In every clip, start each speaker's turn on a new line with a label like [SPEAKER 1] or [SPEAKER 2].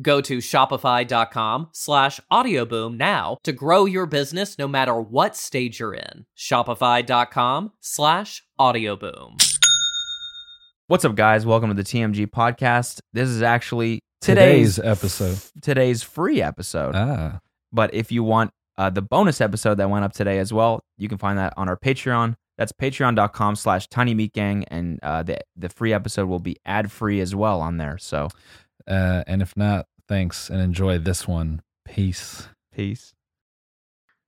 [SPEAKER 1] Go to shopify.com slash audioboom now to grow your business no matter what stage you're in. Shopify.com slash audioboom.
[SPEAKER 2] What's up, guys? Welcome to the TMG podcast. This is actually
[SPEAKER 3] Today's
[SPEAKER 2] today's
[SPEAKER 3] episode.
[SPEAKER 2] today's free episode.
[SPEAKER 3] Ah,
[SPEAKER 2] But if you want uh, the bonus episode that went up today as well, you can find that on our Patreon. That's patreon.com slash tiny meat gang. And uh, the, the free episode will be ad free as well on there. So
[SPEAKER 3] uh, and if not, thanks and enjoy this one. Peace.
[SPEAKER 2] peace.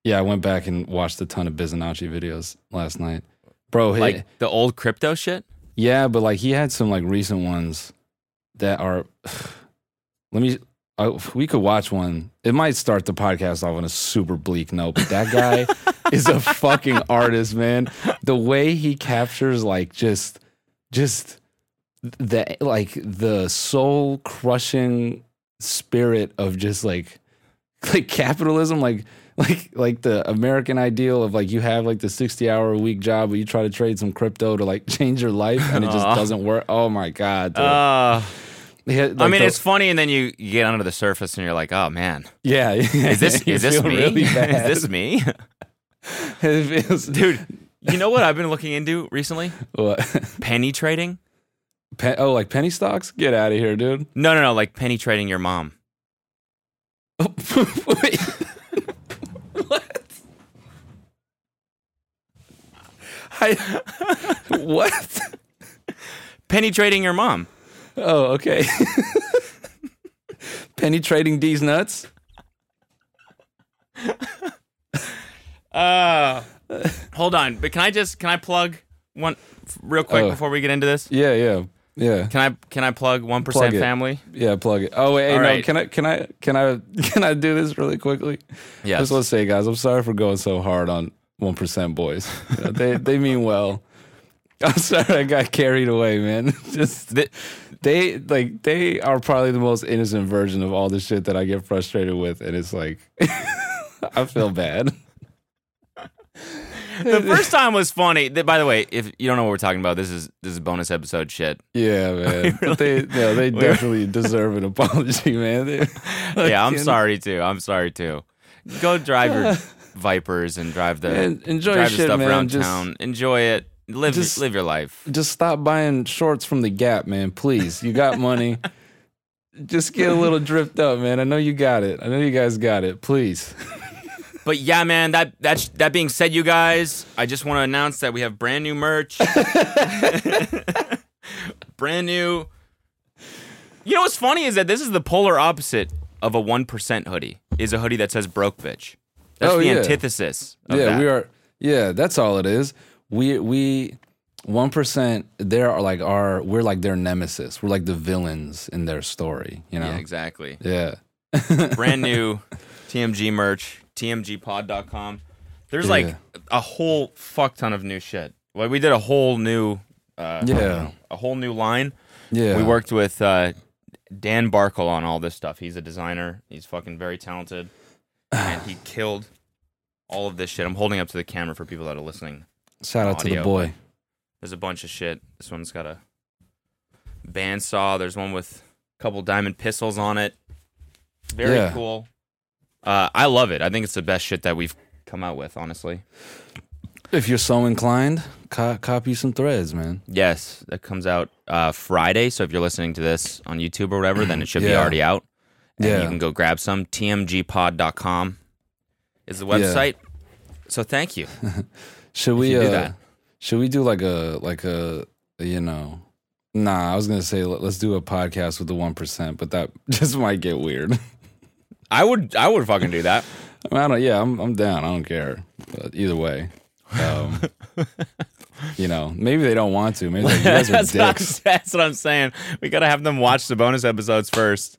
[SPEAKER 4] Yeah, I went back and watched a ton of Bizonacci videos last night. Bro, he-
[SPEAKER 5] like the old crypto shit.
[SPEAKER 4] yeah, but like he had some like recent ones that are let me uh, we could watch one. It might start the podcast off on a super bleak note, but that guy is a fucking artist, man. The way he captures like just just the like the soul crushing spirit of just like like capitalism like like like the american ideal of like you have like the 60 hour a week job but you try to trade some crypto to like change your life and it just
[SPEAKER 5] Aw.
[SPEAKER 4] doesn't work oh my god dude.
[SPEAKER 5] Uh,
[SPEAKER 4] had,
[SPEAKER 5] I
[SPEAKER 4] like,
[SPEAKER 5] mean,
[SPEAKER 4] the-
[SPEAKER 5] it's funny, and then you, you get under the surface, and you're like, oh man,
[SPEAKER 4] yeah
[SPEAKER 5] is this
[SPEAKER 4] You
[SPEAKER 5] is this
[SPEAKER 4] feel
[SPEAKER 5] me?
[SPEAKER 4] really bad.
[SPEAKER 5] is this me,
[SPEAKER 4] It feels-
[SPEAKER 5] dude? You know what I've been looking into recently?
[SPEAKER 4] what?
[SPEAKER 5] Penny trading.
[SPEAKER 4] Pe- oh like penny stocks get out of here dude
[SPEAKER 5] No, no, no, like penny trading your mom.
[SPEAKER 4] What I, what
[SPEAKER 5] Penny trading your mom.
[SPEAKER 4] Oh, okay. Penetrating these nuts.
[SPEAKER 5] Uh, hold on, but can I just can I plug one f- real quick
[SPEAKER 4] Oh.
[SPEAKER 5] before we get into this?
[SPEAKER 4] Yeah, yeah, yeah,
[SPEAKER 5] Can I can I plug one
[SPEAKER 4] Plug
[SPEAKER 5] percent
[SPEAKER 4] it.
[SPEAKER 5] family?
[SPEAKER 4] yeah. Plug it. Oh wait, hey, no.
[SPEAKER 5] right.
[SPEAKER 4] Can I? Can I? Can I? Can I do this really quickly?
[SPEAKER 5] Yes.
[SPEAKER 4] Just let's say, guys, I'm sorry for going so hard on one percent boys. They they mean well. I'm sorry I got carried away, man. Just
[SPEAKER 5] The-
[SPEAKER 4] they like they are probably the most innocent version of all the shit that I get frustrated with, and it's like I feel bad.
[SPEAKER 5] The first time was funny. Th- By the way, if you don't know what we're talking about, this is this is bonus episode shit.
[SPEAKER 4] Yeah, man. But they, yeah, they definitely deserve an apology, man. They-
[SPEAKER 5] yeah, I'm sorry too. I'm sorry too. Go drive your Vipers and drive the
[SPEAKER 4] Man, enjoy
[SPEAKER 5] drive the
[SPEAKER 4] shit,
[SPEAKER 5] stuff
[SPEAKER 4] man.
[SPEAKER 5] around
[SPEAKER 4] Just-
[SPEAKER 5] town. Enjoy it. Live
[SPEAKER 4] just-
[SPEAKER 5] live your life.
[SPEAKER 4] Just stop buying shorts from the Gap, man. Please, you got money. Just get a little dripped up, man. I know you got it. I know you guys got it. Please.
[SPEAKER 5] But yeah, man. That that that being said, you guys, I just want to announce that we have brand new merch. brand new. You know what's funny is that this is the polar opposite of a one percent hoodie. Is a hoodie that says "broke bitch." That's
[SPEAKER 4] Oh,
[SPEAKER 5] the
[SPEAKER 4] yeah.
[SPEAKER 5] antithesis. Of
[SPEAKER 4] yeah,
[SPEAKER 5] that.
[SPEAKER 4] we are. Yeah, that's all it is. We we one percent. There are like our. We're like their nemesis. We're like the villains in their story. You know.
[SPEAKER 5] Yeah, exactly.
[SPEAKER 4] Yeah.
[SPEAKER 5] brand new TMG merch, tmgpod.com. There's like a whole fuck ton of new shit. Like we did a whole new uh
[SPEAKER 4] Yeah.
[SPEAKER 5] a whole new line.
[SPEAKER 4] Yeah.
[SPEAKER 5] We worked with uh Dan Barkle on all this stuff. He's a designer. He's fucking very talented. And he killed all of this shit. I'm holding up to the camera for people that are listening.
[SPEAKER 4] Shout out to the boy.
[SPEAKER 5] There's a bunch of shit. This one's got a bandsaw. There's one with a couple diamond pistols on it. Very
[SPEAKER 4] Yeah.
[SPEAKER 5] cool. Uh, I love it. I think it's the best shit that we've come out with, honestly.
[SPEAKER 4] If you're so inclined, co- copy some threads, man.
[SPEAKER 5] Yes, that comes out uh, Friday. So if you're listening to this on YouTube or whatever, then it should be
[SPEAKER 4] Yeah.
[SPEAKER 5] already out. And
[SPEAKER 4] Yeah.
[SPEAKER 5] you can go grab some. TMGpod.com is the
[SPEAKER 4] Yeah.
[SPEAKER 5] website. So thank you.
[SPEAKER 4] Should we
[SPEAKER 5] you do
[SPEAKER 4] uh,
[SPEAKER 5] that.
[SPEAKER 4] Should we do like a like a you know? Nah, I was gonna say let- let's do a podcast with the one percent, but that just might get weird.
[SPEAKER 5] I would I would fucking do that.
[SPEAKER 4] I, mean, I don't. Yeah, I'm I'm down. I don't care. But either way, um, you know, maybe they don't want to. Maybe like, you guys are
[SPEAKER 5] that's, what I'm,
[SPEAKER 4] dicks.
[SPEAKER 5] that's what I'm saying. We gotta have them watch the bonus episodes first,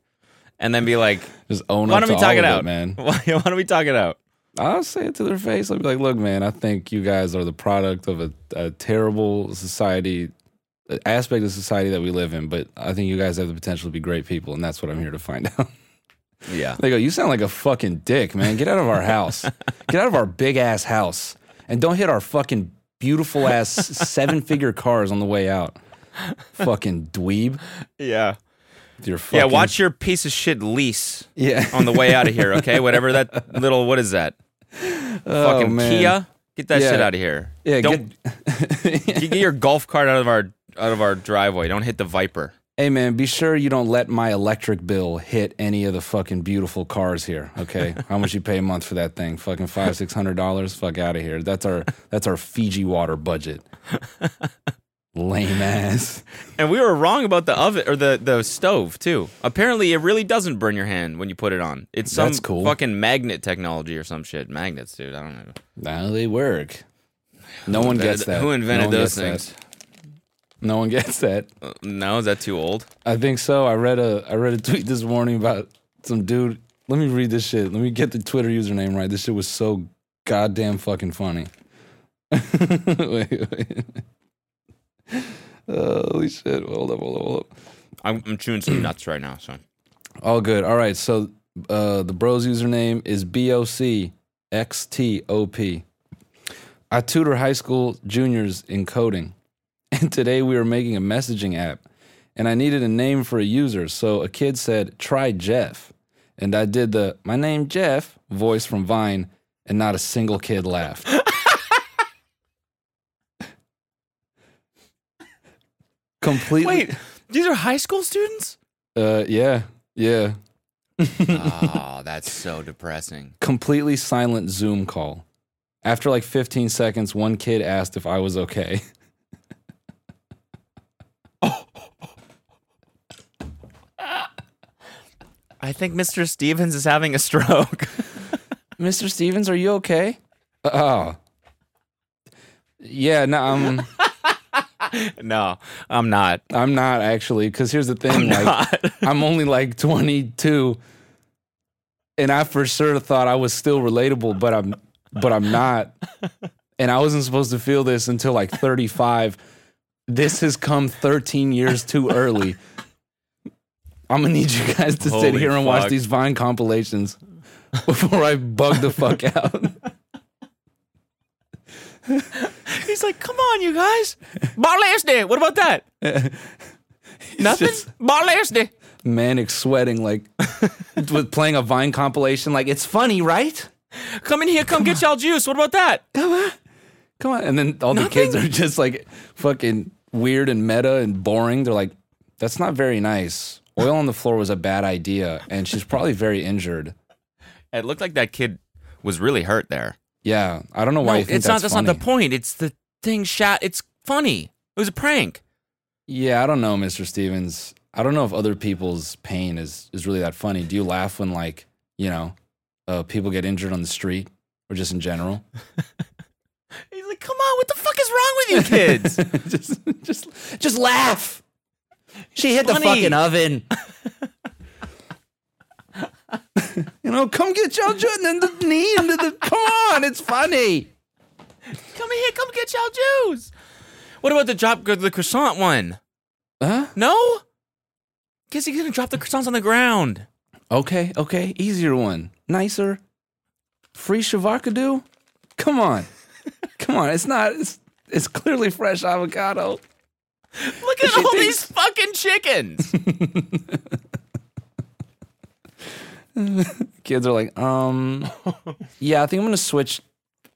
[SPEAKER 5] and then be like,
[SPEAKER 4] Just own
[SPEAKER 5] "Why
[SPEAKER 4] up
[SPEAKER 5] don't
[SPEAKER 4] to
[SPEAKER 5] we talk it out,
[SPEAKER 4] man.
[SPEAKER 5] Why, why don't we talk it out?"
[SPEAKER 4] I'll say it to their face. I'll be like, look, man, I think you guys are the product of a, a terrible society, aspect of society that we live in, but I think you guys have the potential to be great people, and that's what I'm here to find out.
[SPEAKER 5] Yeah.
[SPEAKER 4] they go, you sound like a fucking dick, man. Get out of our house. Get out of our big ass house. And don't hit our fucking beautiful ass seven figure cars on the way out. Fucking dweeb.
[SPEAKER 5] Yeah.
[SPEAKER 4] Your fucking,
[SPEAKER 5] Yeah. Watch your piece of shit lease
[SPEAKER 4] Yeah.
[SPEAKER 5] on the way out of here. Okay. Whatever that little what is that?
[SPEAKER 4] Oh,
[SPEAKER 5] fucking
[SPEAKER 4] man.
[SPEAKER 5] Kia. Get that
[SPEAKER 4] Yeah.
[SPEAKER 5] shit out of here.
[SPEAKER 4] Yeah,
[SPEAKER 5] Don't
[SPEAKER 4] get,
[SPEAKER 5] get your golf cart out of our out of our driveway. Don't hit the Viper.
[SPEAKER 4] Hey man, be sure you don't let my electric bill hit any of the fucking beautiful cars here. Okay, how much you pay a month for that thing? Fucking five, six hundred dollars. Fuck out of here. That's our that's our Fiji water budget. Lame ass.
[SPEAKER 5] And we were wrong about the oven or the, the stove too. Apparently, it really doesn't burn your hand when you put it on. It's some
[SPEAKER 4] That's cool.
[SPEAKER 5] fucking magnet technology or some shit. Magnets, dude. I don't know.
[SPEAKER 4] Now they work. No one gets that.
[SPEAKER 5] Who invented
[SPEAKER 4] No one
[SPEAKER 5] those
[SPEAKER 4] gets
[SPEAKER 5] things?
[SPEAKER 4] that. No one gets that.
[SPEAKER 5] Uh, no, is that too old?
[SPEAKER 4] I think so. I read a I read a tweet this morning about some dude. Let me read this shit. Let me get the Twitter username right. This shit was so goddamn fucking funny. wait, wait. Holy shit. Hold up, hold up, hold up.
[SPEAKER 5] I'm, I'm chewing some nuts right now. So
[SPEAKER 4] All good. All right. So uh, the bros username is B O C X T O P. I tutor high school juniors in coding, and today we were making a messaging app, and I needed a name for a user. So a kid said, "Try Jeff," and I did the "My name Jeff" voice from Vine, and not a single kid laughed. Completely.
[SPEAKER 5] wait, these are high school students?
[SPEAKER 4] Uh, yeah, yeah.
[SPEAKER 5] oh, that's so depressing.
[SPEAKER 4] completely silent Zoom call. After like 15 seconds, one kid asked if I was okay.
[SPEAKER 5] I think Mr. Stevens is having a stroke.
[SPEAKER 4] Mr. Stevens, are you okay? Oh. Yeah, no, I'm
[SPEAKER 5] no, I'm not.
[SPEAKER 4] I'm not actually cuz here's the thing like
[SPEAKER 5] Not.
[SPEAKER 4] I'm only like 22 and I for sure thought I was still relatable, but I'm but I'm not. And I wasn't supposed to feel this until like 35. This has come 13 years too early. I'm gonna need you guys to sit here and watch
[SPEAKER 5] fuck.
[SPEAKER 4] these Vine compilations before I bug the fuck out.
[SPEAKER 5] He's like, come on, you guys. Bought last day. What about that? Nothing?
[SPEAKER 4] just-
[SPEAKER 5] Bought last day.
[SPEAKER 4] Manic sweating like with playing a Vine compilation. Like it's funny, right?
[SPEAKER 5] Come in here. Come, get y'all juice. What about that?
[SPEAKER 4] Come on, come on. And then all the kids are just like fucking weird and meta and boring. They're like, that's not very nice. Oil on the floor was a bad idea, and she's probably very injured.
[SPEAKER 5] It looked like that kid was really hurt there.
[SPEAKER 4] Yeah, I don't know why
[SPEAKER 5] no,
[SPEAKER 4] you think
[SPEAKER 5] it's not.
[SPEAKER 4] that's
[SPEAKER 5] That's not the point. It's the thing shot. It's funny. It was a prank.
[SPEAKER 4] Yeah, I don't know, Mr. Stevens. I don't know if other people's pain is is really that funny. Do you laugh when like you know uh, people get injured on the street or just in general?
[SPEAKER 5] He's like, come on. What the fuck is wrong with you kids?
[SPEAKER 4] just just just laugh. She hit
[SPEAKER 5] funny.
[SPEAKER 4] the fucking oven. you know, come get your and then the knee into the. Come on, it's funny.
[SPEAKER 5] come here. Come get y'all juice. What about the drop the croissant one?
[SPEAKER 4] Huh?
[SPEAKER 5] No. Guess he's gonna drop the croissants on the ground.
[SPEAKER 4] Okay, okay, easier one, nicer. Free Shavakadu. Come on, come on. It's not. It's it's clearly fresh avocado.
[SPEAKER 5] Look at all
[SPEAKER 4] thinks-
[SPEAKER 5] these fucking chickens.
[SPEAKER 4] Kids are like, um, yeah, I think I'm gonna switch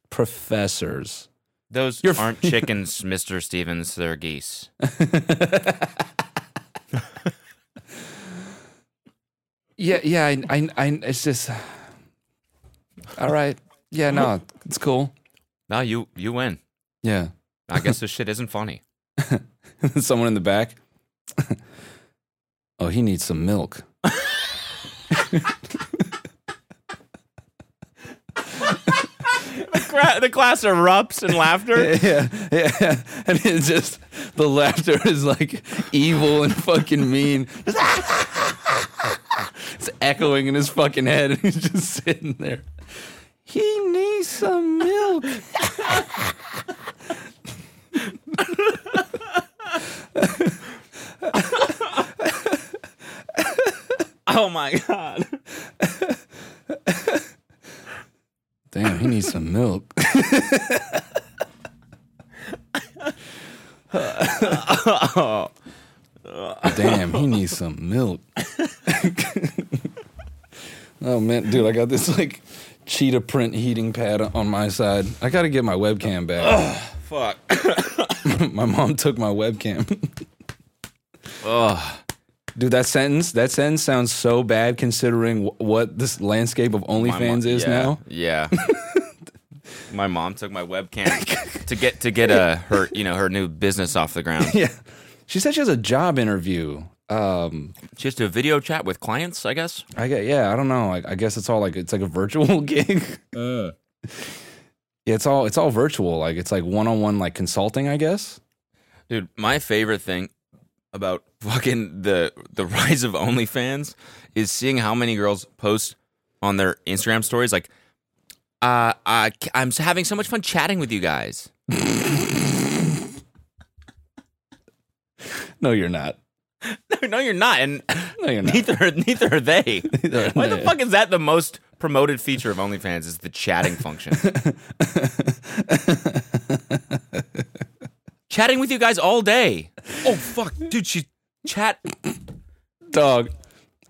[SPEAKER 4] professors.
[SPEAKER 5] Those
[SPEAKER 4] You're-
[SPEAKER 5] aren't chickens, Mr. Stevens. They're geese.
[SPEAKER 4] Yeah, yeah, I, I, I it's just, all right. Yeah, no, it's cool.
[SPEAKER 5] No, you you win.
[SPEAKER 4] Yeah.
[SPEAKER 5] I guess this shit isn't funny.
[SPEAKER 4] Someone in the back. oh, he needs some milk.
[SPEAKER 5] The class erupts in laughter.
[SPEAKER 4] yeah, yeah. And it's just the laughter is like evil and fucking mean. it's echoing in his fucking head, and he's just sitting there. He needs some milk.
[SPEAKER 5] Oh my god.
[SPEAKER 4] Damn, he needs some milk. Damn, he needs some milk. oh man, dude, I got this like cheetah print heating pad on my side. I got to get my webcam back.
[SPEAKER 5] Fuck.
[SPEAKER 4] my mom took my webcam.
[SPEAKER 5] Ugh.
[SPEAKER 4] Dude, that sentence, that sentence sounds so bad considering wh- what this landscape of OnlyFans
[SPEAKER 5] mo-
[SPEAKER 4] is
[SPEAKER 5] yeah,
[SPEAKER 4] now.
[SPEAKER 5] Yeah. my mom took my webcam to get to get uh, her you know her new business off the ground.
[SPEAKER 4] Yeah. She said she has a job interview. Um,
[SPEAKER 5] She has to video chat with clients, I guess.
[SPEAKER 4] I get, yeah, I don't know. I, I guess it's all like it's like a virtual gig.
[SPEAKER 5] Uh.
[SPEAKER 4] Yeah, it's all it's all virtual. Like it's like one on one like consulting, I guess.
[SPEAKER 5] Dude, my favorite thing about fucking the the rise of OnlyFans is seeing how many girls post on their Instagram stories like, uh, uh I'm having so much fun chatting with you guys.
[SPEAKER 4] No, you're not.
[SPEAKER 5] No, no, you're not, and
[SPEAKER 4] No, you're not.
[SPEAKER 5] neither neither are they.
[SPEAKER 4] Neither are
[SPEAKER 5] Why the fuck is that the most promoted feature of OnlyFans? Is the chatting function? Chatting with you guys all day. Oh fuck, dude, she chat.
[SPEAKER 4] Dog,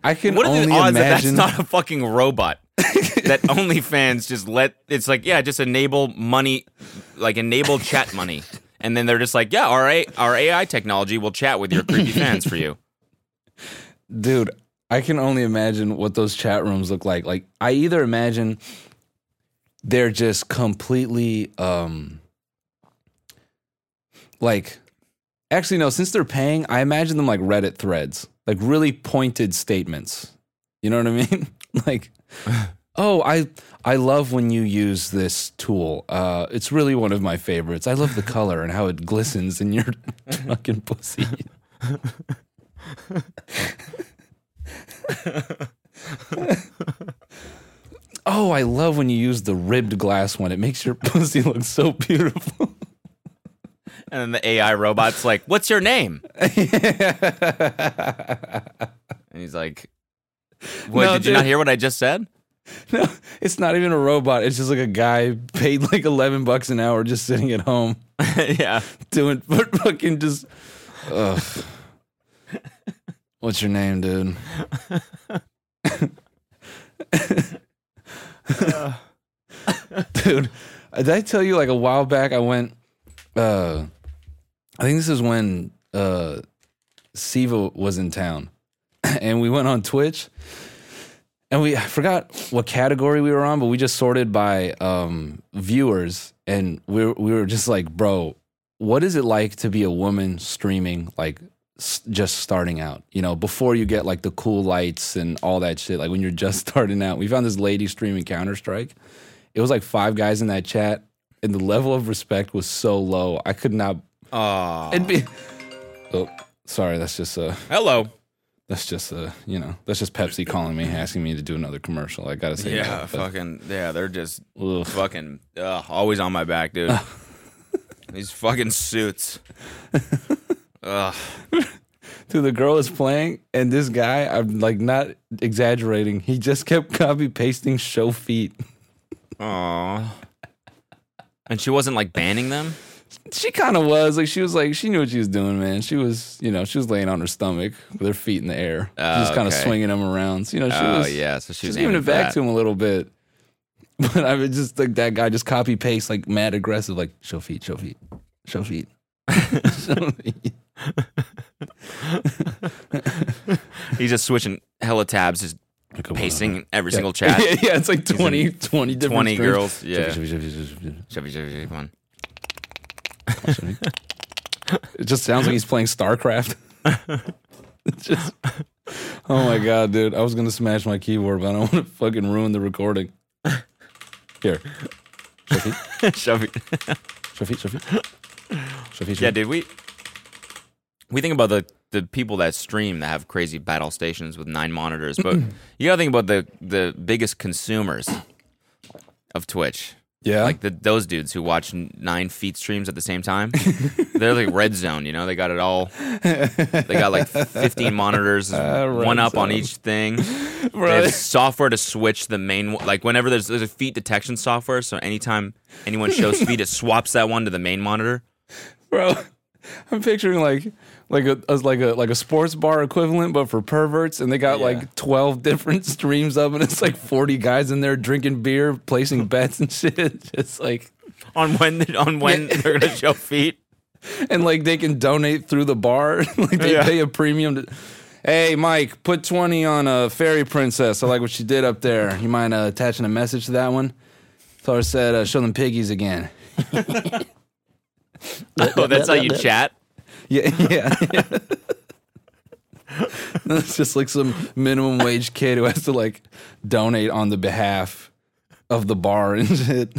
[SPEAKER 4] I can
[SPEAKER 5] What are
[SPEAKER 4] only
[SPEAKER 5] the odds
[SPEAKER 4] imagine.
[SPEAKER 5] that that's not a fucking robot? that OnlyFans just let it's like yeah, just enable money, like enable chat money, and then they're just like yeah, our A- our AI technology will chat with your creepy fans for you.
[SPEAKER 4] Dude, I can only imagine what those chat rooms look like. Like I either imagine they're just completely um like actually no, since they're paying, I imagine them like Reddit threads. Like really pointed statements. You know what I mean? like oh, I I love when you use this tool. Uh it's really one of my favorites. I love the color and how it glistens in your fucking pussy. Oh, I love when you use the ribbed glass one. It makes your pussy look so beautiful.
[SPEAKER 5] And then the AI robot's like, "What's your name?" and he's like, "What?
[SPEAKER 4] No,
[SPEAKER 5] did you not hear what I just said?"
[SPEAKER 4] no, it's not even a robot. It's just like a guy paid like 11 bucks an hour just sitting at home
[SPEAKER 5] yeah.
[SPEAKER 4] doing but fucking just ugh. What's your name, dude? dude, did I tell you like a while back I went uh I think this is when uh Siva was in town. And we went on Twitch and we I forgot what category we were on, but we just sorted by um viewers and we were, we were just like, bro, what is it like to be a woman streaming like s- just starting out, you know, before you get like the cool lights and all that shit, like when you're just starting out. We found this lady streaming Counter Strike. It was like five guys in that chat, and the level of respect was so low. I could not.
[SPEAKER 5] Oh.
[SPEAKER 4] It'd be. Oh, sorry. That's just uh
[SPEAKER 5] Hello.
[SPEAKER 4] That's just uh you know. That's just Pepsi calling me, asking me to do another commercial. I gotta say.
[SPEAKER 5] Yeah,
[SPEAKER 4] that,
[SPEAKER 5] fucking yeah, they're just
[SPEAKER 4] Ugh.
[SPEAKER 5] fucking ugh, always on my back, dude. These fucking suits. Ugh.
[SPEAKER 4] Dude, the girl is playing, and this guy, I'm like not exaggerating. He just kept copy pasting show feet.
[SPEAKER 5] Aw. And she wasn't like banning them?
[SPEAKER 4] She kind of was like she was like she knew what she was doing, man. She was you know she was laying on her stomach with her feet in the air,
[SPEAKER 5] Oh,
[SPEAKER 4] just kind of
[SPEAKER 5] okay.
[SPEAKER 4] swinging them around. So, you know she
[SPEAKER 5] oh
[SPEAKER 4] was
[SPEAKER 5] yeah, so she
[SPEAKER 4] she
[SPEAKER 5] was
[SPEAKER 4] was giving it back
[SPEAKER 5] for
[SPEAKER 4] to him a little bit. But I would just like that guy just copy paste like mad aggressive, like show feet, show feet, show feet. Show feet.
[SPEAKER 5] He's just switching hella tabs, just
[SPEAKER 4] Like,
[SPEAKER 5] pasting in every
[SPEAKER 4] Yeah.
[SPEAKER 5] single chat.
[SPEAKER 4] yeah, yeah, it's like
[SPEAKER 5] He's
[SPEAKER 4] 20, 20 different
[SPEAKER 5] 20
[SPEAKER 4] strings.
[SPEAKER 5] girls. Yeah. Come on.
[SPEAKER 4] It just sounds like he's playing StarCraft. Just, oh my god, dude! I was gonna smash my keyboard, but I don't want to fucking ruin the recording. Here, show feet,
[SPEAKER 5] Shovey.
[SPEAKER 4] show feet, show feet, show feet. show
[SPEAKER 5] Yeah, dude, we we think about the the people that stream that have crazy battle stations with nine monitors, but you gotta think about the the biggest consumers of Twitch.
[SPEAKER 4] Yeah,
[SPEAKER 5] Like the, those dudes who watch nine feet streams at the same time. They're like red zone, you know. They got it all. They got like fifteen monitors,
[SPEAKER 4] Uh,
[SPEAKER 5] one up on each thing. Have software to switch the main. Like whenever there's there's a feet detection software, so anytime anyone shows feet, it swaps that one to the main monitor.
[SPEAKER 4] bro. I'm picturing like like a as like a like a sports bar equivalent, but for perverts, and they got
[SPEAKER 5] Yeah.
[SPEAKER 4] like 12 different streams of it. it's like 40 guys in there drinking beer, placing bets and shit. Just like
[SPEAKER 5] on when on when they're gonna show feet.
[SPEAKER 4] and like they can donate through the bar. like they
[SPEAKER 5] Yeah.
[SPEAKER 4] pay a premium to. Hey, Mike, put 20 on a fairy princess. I like what she did up there. You mind uh, attaching a message to that one? Tell her said, uh, show them piggies again.
[SPEAKER 5] Oh, that's how you chat.
[SPEAKER 4] Yeah, yeah. yeah. it's just like some minimum wage kid who has to like donate on the behalf of the bar and shit.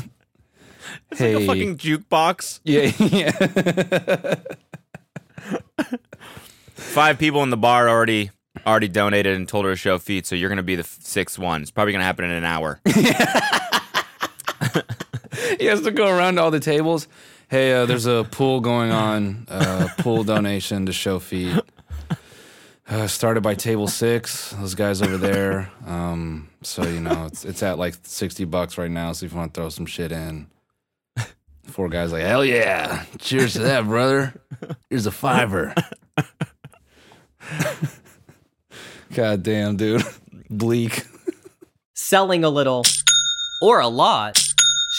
[SPEAKER 4] hey,
[SPEAKER 5] Like a fucking jukebox.
[SPEAKER 4] yeah, yeah.
[SPEAKER 5] Five people in the bar already already donated and told her to show feet, so you're gonna be the f- sixth one. It's probably gonna happen in an hour.
[SPEAKER 4] he has to go around to all the tables. Hey, uh, there's a pool going on. Uh, pool donation to show feet. Uh, started by table six. Those guys over there. Um, so you know it's it's at like sixty bucks right now. So if you want to throw some shit in, four guys like hell yeah! Cheers to that, brother. Here's a fiver. God damn, dude. Bleak.
[SPEAKER 1] Selling a little or a lot,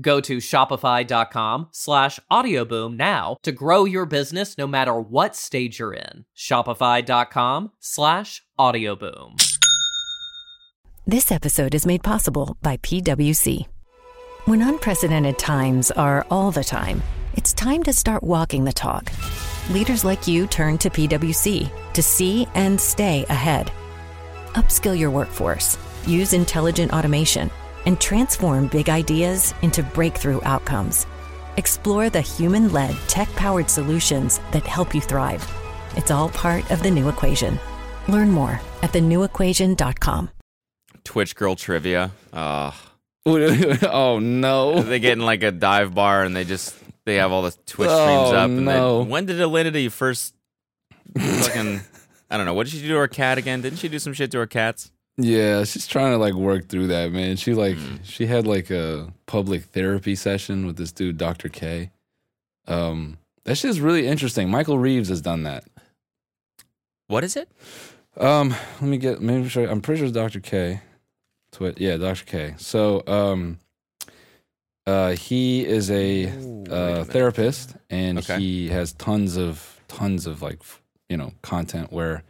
[SPEAKER 1] Go to shopify.com slash audioboom now to grow your business no matter what stage you're in. Shopify.com slash audioboom.
[SPEAKER 6] This episode is made possible by PWC. When unprecedented times are all the time, it's time to start walking the talk. Leaders like you turn to PWC to see and stay ahead. Upskill your workforce, use intelligent automation, and transform big ideas into breakthrough outcomes. Explore the human led, tech powered solutions that help you thrive. It's all part of the new equation. Learn more at thenewequation.com.
[SPEAKER 5] Twitch girl trivia. Uh,
[SPEAKER 4] oh no.
[SPEAKER 5] they get in like a dive bar and they just they have all the Twitch
[SPEAKER 4] Oh,
[SPEAKER 5] streams up. And
[SPEAKER 4] no.
[SPEAKER 5] they, when did Alinity first fucking? I don't know. What did she do to her cat again? Didn't she do some shit to her cats?
[SPEAKER 4] Yeah, she's trying to like work through that, man. She like
[SPEAKER 5] Mm.
[SPEAKER 4] she had like a public therapy session with this dude, Dr. K. Um, that shit's really interesting. Michael Reeves has done that.
[SPEAKER 5] What is it?
[SPEAKER 4] Um, let me get maybe sure I'm pretty sure it's Dr. K. Twit, yeah, Dr. K. So, um, uh, he is a
[SPEAKER 5] Ooh, wait a
[SPEAKER 4] uh, therapist, and
[SPEAKER 5] Okay.
[SPEAKER 4] he has tons of tons of like you know content where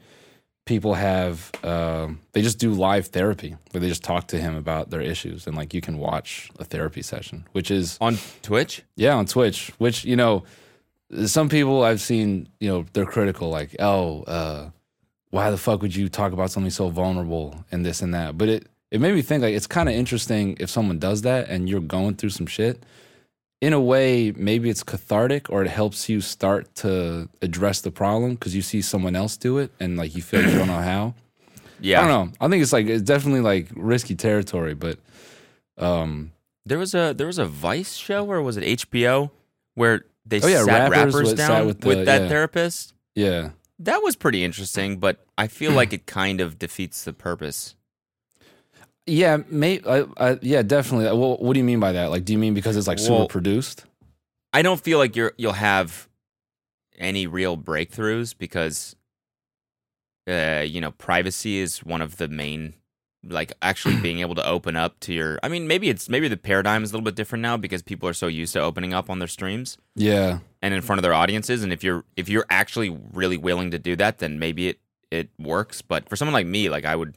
[SPEAKER 4] people have um, they just do live therapy where they just talk to him about their issues, and like you can watch a therapy session, which is
[SPEAKER 5] On Twitch?
[SPEAKER 4] yeah on Twitch. Which you know, some people I've seen you know they're critical, like oh, uh, why the fuck would you talk about something so vulnerable and this and that? But it it made me think like it's kind of interesting if someone does that and you're going through some shit. In a way, maybe it's cathartic or it helps you start to address the problem because you see someone else do it and like you feel like you don't know how.
[SPEAKER 5] Yeah.
[SPEAKER 4] I don't know. I think it's like it's definitely like risky territory, but um
[SPEAKER 5] There was a there was a Vice show or was it HBO where they
[SPEAKER 4] Oh, yeah,
[SPEAKER 5] sat
[SPEAKER 4] rappers
[SPEAKER 5] rappers,
[SPEAKER 4] with-
[SPEAKER 5] down
[SPEAKER 4] with
[SPEAKER 5] with,
[SPEAKER 4] the-
[SPEAKER 5] that
[SPEAKER 4] yeah.
[SPEAKER 5] therapist.
[SPEAKER 4] yeah.
[SPEAKER 5] That was pretty interesting, but I feel like it kind of defeats the purpose.
[SPEAKER 4] Yeah, may, I, I, yeah, definitely. Well, what do you mean by that? Like, do you mean because it's like super
[SPEAKER 5] Well-
[SPEAKER 4] produced?
[SPEAKER 5] I don't feel like you're you'll have any real breakthroughs because uh, you know privacy is one of the main like actually being able to open up to your I mean maybe it's maybe the paradigm is a little bit different now because people are so used to opening up on their streams
[SPEAKER 4] Yeah,
[SPEAKER 5] and in front of their audiences and if you're if you're actually really willing to do that then maybe it it works but for someone like me like I would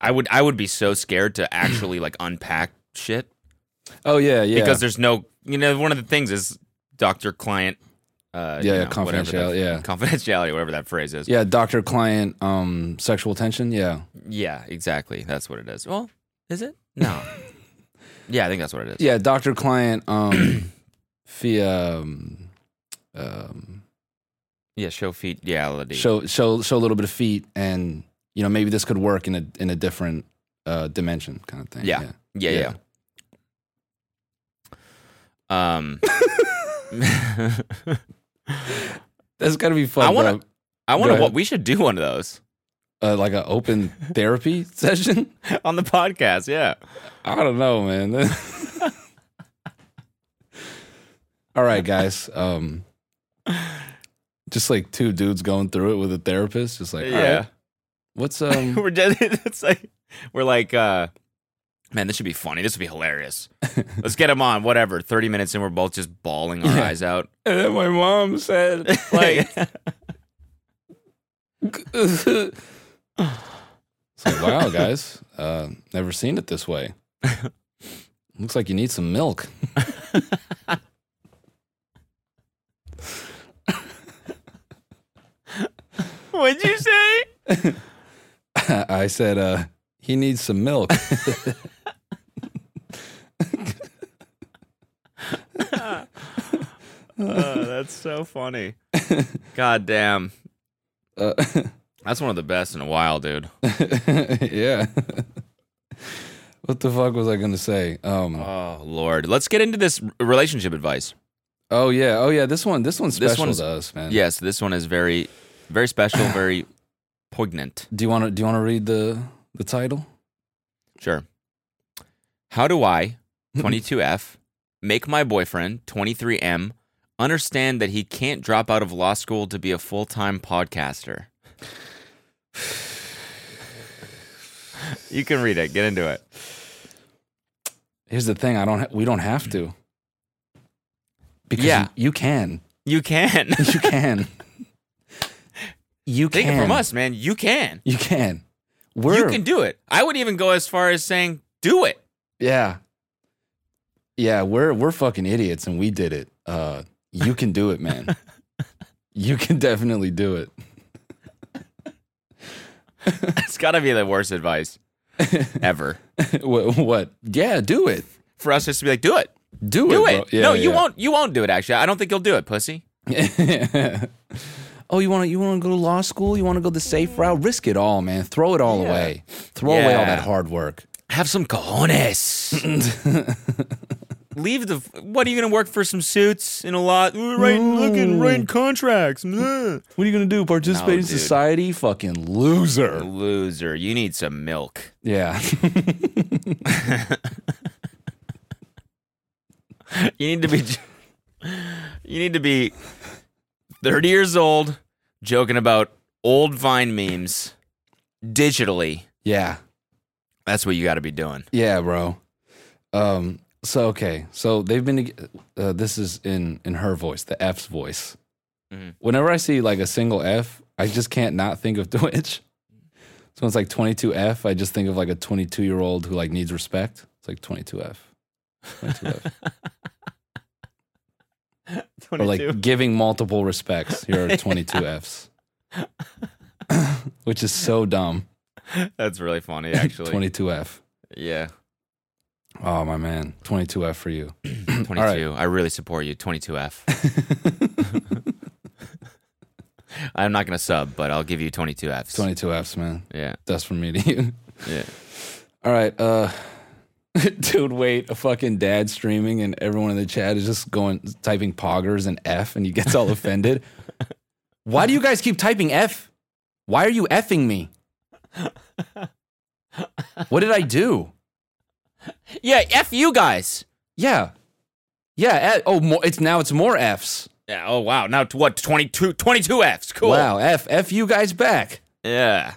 [SPEAKER 5] I would I would be so scared to actually like unpack shit.
[SPEAKER 4] Oh yeah, yeah.
[SPEAKER 5] because there's no you know one of the things is doctor client uh
[SPEAKER 4] Yeah,
[SPEAKER 5] you
[SPEAKER 4] yeah,
[SPEAKER 5] know, whatever that-
[SPEAKER 4] confidentiality, yeah.
[SPEAKER 5] confidentiality whatever that phrase is.
[SPEAKER 4] Yeah, doctor client um sexual tension. Yeah,
[SPEAKER 5] yeah exactly. That's what it is. Well is it? No. Yeah i think that's what it is.
[SPEAKER 4] Yeah, doctor client um via um, um
[SPEAKER 5] yeah show feet reality
[SPEAKER 4] show show show a little bit of feet, and you know maybe this could work in a in a different uh dimension kind of thing.
[SPEAKER 5] Yeah. yeah yeah, um
[SPEAKER 4] that's got to be fun.
[SPEAKER 5] I wanna- i
[SPEAKER 4] Go
[SPEAKER 5] wonder what we should do one of those
[SPEAKER 4] uh, like an open therapy session.
[SPEAKER 5] on the podcast yeah
[SPEAKER 4] I don't know, man. All right, guys. Um, just like two dudes going through it with a therapist. Just like,
[SPEAKER 5] yeah
[SPEAKER 4] what's um?
[SPEAKER 5] we're just it's like we're like uh man this should be funny. This would be hilarious. Let's get him on whatever. 30 minutes and we're both just bawling our eyes out.
[SPEAKER 4] And then my mom said, like, it's like, wow, guys, uh, never seen it this way. Looks like you need some milk.
[SPEAKER 5] what'd you say
[SPEAKER 4] I said, uh, he needs some milk.
[SPEAKER 5] oh, that's so funny god damn
[SPEAKER 4] Uh,
[SPEAKER 5] that's one of the best in a while dude
[SPEAKER 4] yeah. what the fuck was I gonna say? Um.
[SPEAKER 5] oh lord let's get into this relationship advice
[SPEAKER 4] Oh yeah. Oh yeah. This one. This one's
[SPEAKER 5] This
[SPEAKER 4] special
[SPEAKER 5] one's-
[SPEAKER 4] to us, man.
[SPEAKER 5] yes this one is very very special very poignant
[SPEAKER 4] Do you want to? Do you want to read the the title?
[SPEAKER 5] Sure. How do I, 22F, make my boyfriend, 23M, understand that he can't drop out of law school to be a full time podcaster? you can read it. Get into it.
[SPEAKER 4] Here's the thing. I don't. Ha- we don't have to. Because
[SPEAKER 5] Yeah.
[SPEAKER 4] you, you can.
[SPEAKER 5] You can.
[SPEAKER 4] You can. You
[SPEAKER 5] Take
[SPEAKER 4] can.
[SPEAKER 5] it from us, man. You can.
[SPEAKER 4] You can. We're.
[SPEAKER 5] You can do it. I would even go as far as saying, do it.
[SPEAKER 4] Yeah. Yeah. We're we're fucking idiots, and we did it. Uh, you can do it, man. you can definitely do it.
[SPEAKER 5] It's got to be the worst advice ever.
[SPEAKER 4] what, what? Yeah. Do it.
[SPEAKER 5] For us just to be like, do it.
[SPEAKER 4] Do,
[SPEAKER 5] Do
[SPEAKER 4] it.
[SPEAKER 5] it.
[SPEAKER 4] Yeah,
[SPEAKER 5] no, you won't. You won't do it. Actually, I don't think you'll do it, pussy.
[SPEAKER 4] Oh, you want to you want to go to law school? You want to go the safe route? Risk it all, man. Throw it all
[SPEAKER 5] Yeah.
[SPEAKER 4] away. Throw away all that hard work.
[SPEAKER 5] Have some cojones. Leave the. What are you gonna work for? Some suits in a lot. Writing, looking, writing contracts.
[SPEAKER 4] What are you gonna do? Participate
[SPEAKER 5] No,
[SPEAKER 4] in society? Fucking loser.
[SPEAKER 5] Loser. You need some milk.
[SPEAKER 4] Yeah.
[SPEAKER 5] You need to be. You need to be thirty years old, joking about old Vine memes digitally.
[SPEAKER 4] yeah.
[SPEAKER 5] That's what you got to be doing.
[SPEAKER 4] Yeah, bro. Um. So okay. So they've been. Uh, this is in in her voice, the F's voice.
[SPEAKER 5] Mhm.
[SPEAKER 4] Whenever I see like a single F, I just can't not think of Twitch. So it's like 22F. I just think of like a 22 year old who like needs respect. It's like 22F. 22F. or like giving multiple respects. Here are 22 Fs. Which is so dumb.
[SPEAKER 5] That's really funny, actually.
[SPEAKER 4] 22F.
[SPEAKER 5] Yeah,
[SPEAKER 4] Oh my man. 22F for you.
[SPEAKER 5] twenty-two. I really support you. Twenty-two F. I'm not gonna sub, but I'll give you twenty-two Fs.
[SPEAKER 4] 22 Fs, man.
[SPEAKER 5] Yeah,
[SPEAKER 4] That's from me to you.
[SPEAKER 5] yeah.
[SPEAKER 4] All right. Uh dude, wait, a fucking dad streaming and everyone in the chat is just going typing poggers and F and he gets all offended. Why do you guys keep typing F? Why are you effing me? What did I do?
[SPEAKER 5] Yeah, F you guys.
[SPEAKER 4] Yeah. Yeah. eh, Oh, more, it's now it's more Fs.
[SPEAKER 5] Yeah. Oh wow. Now to what? 22, 22 Fs. Cool.
[SPEAKER 4] Wow. F. F you guys back.
[SPEAKER 5] Yeah.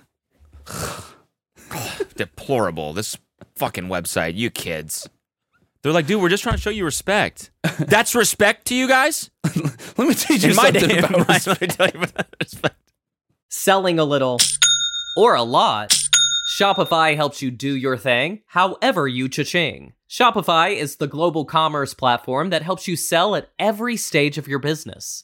[SPEAKER 5] Deplorable. This fucking website. You kids. They're like, dude, we're just trying to show you respect. That's respect to you guys.
[SPEAKER 4] Let me teach you
[SPEAKER 5] In my
[SPEAKER 4] something
[SPEAKER 5] day,
[SPEAKER 4] about
[SPEAKER 5] my-
[SPEAKER 4] respect.
[SPEAKER 5] tell you about respect.
[SPEAKER 1] Selling a little or a lot, Shopify helps you do your thing however you cha-ching. Shopify is the global commerce platform that helps you sell at every stage of your business.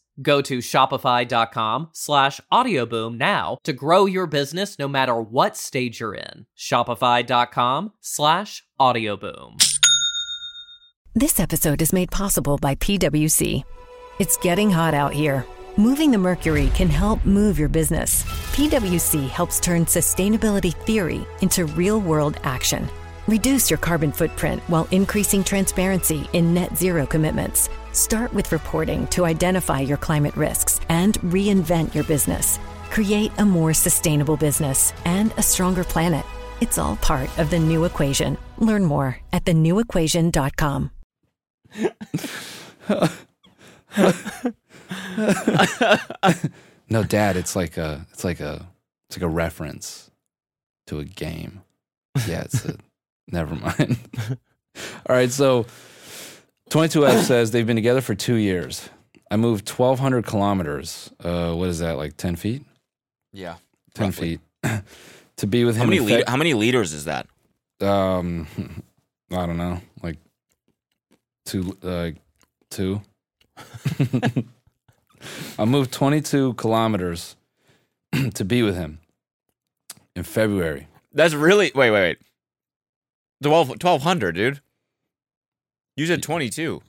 [SPEAKER 1] Go to shopify.com slash audioboom now to grow your business no matter what stage you're in. Shopify.com slash audioboom.
[SPEAKER 6] This episode is made possible by PWC. It's getting hot out here. Moving the mercury can help move your business. PWC helps turn sustainability theory into real world action. Reduce your carbon footprint while increasing transparency in net zero commitments. Start with reporting to identify your climate risks and reinvent your business. Create a more sustainable business and a stronger planet. It's all part of the new equation. Learn more at thenewequation.com.
[SPEAKER 4] No, Dad, it's like a it's like a it's like a reference to a game. Yeah, it's a never mind. All right, so 22F says they've been together for two years. I moved 1,200 kilometers. Uh, what is that, like 10 feet?
[SPEAKER 5] Yeah.
[SPEAKER 4] 10
[SPEAKER 5] Roughly.
[SPEAKER 4] feet. to be with
[SPEAKER 5] How
[SPEAKER 4] him.
[SPEAKER 5] many
[SPEAKER 4] in
[SPEAKER 5] liter- How many liters is that?
[SPEAKER 4] um, I don't know, like two, uh, two. I moved 22 kilometers to be with him in February.
[SPEAKER 5] That's really wait, wait, wait. 12, 1200, dude. You said 22.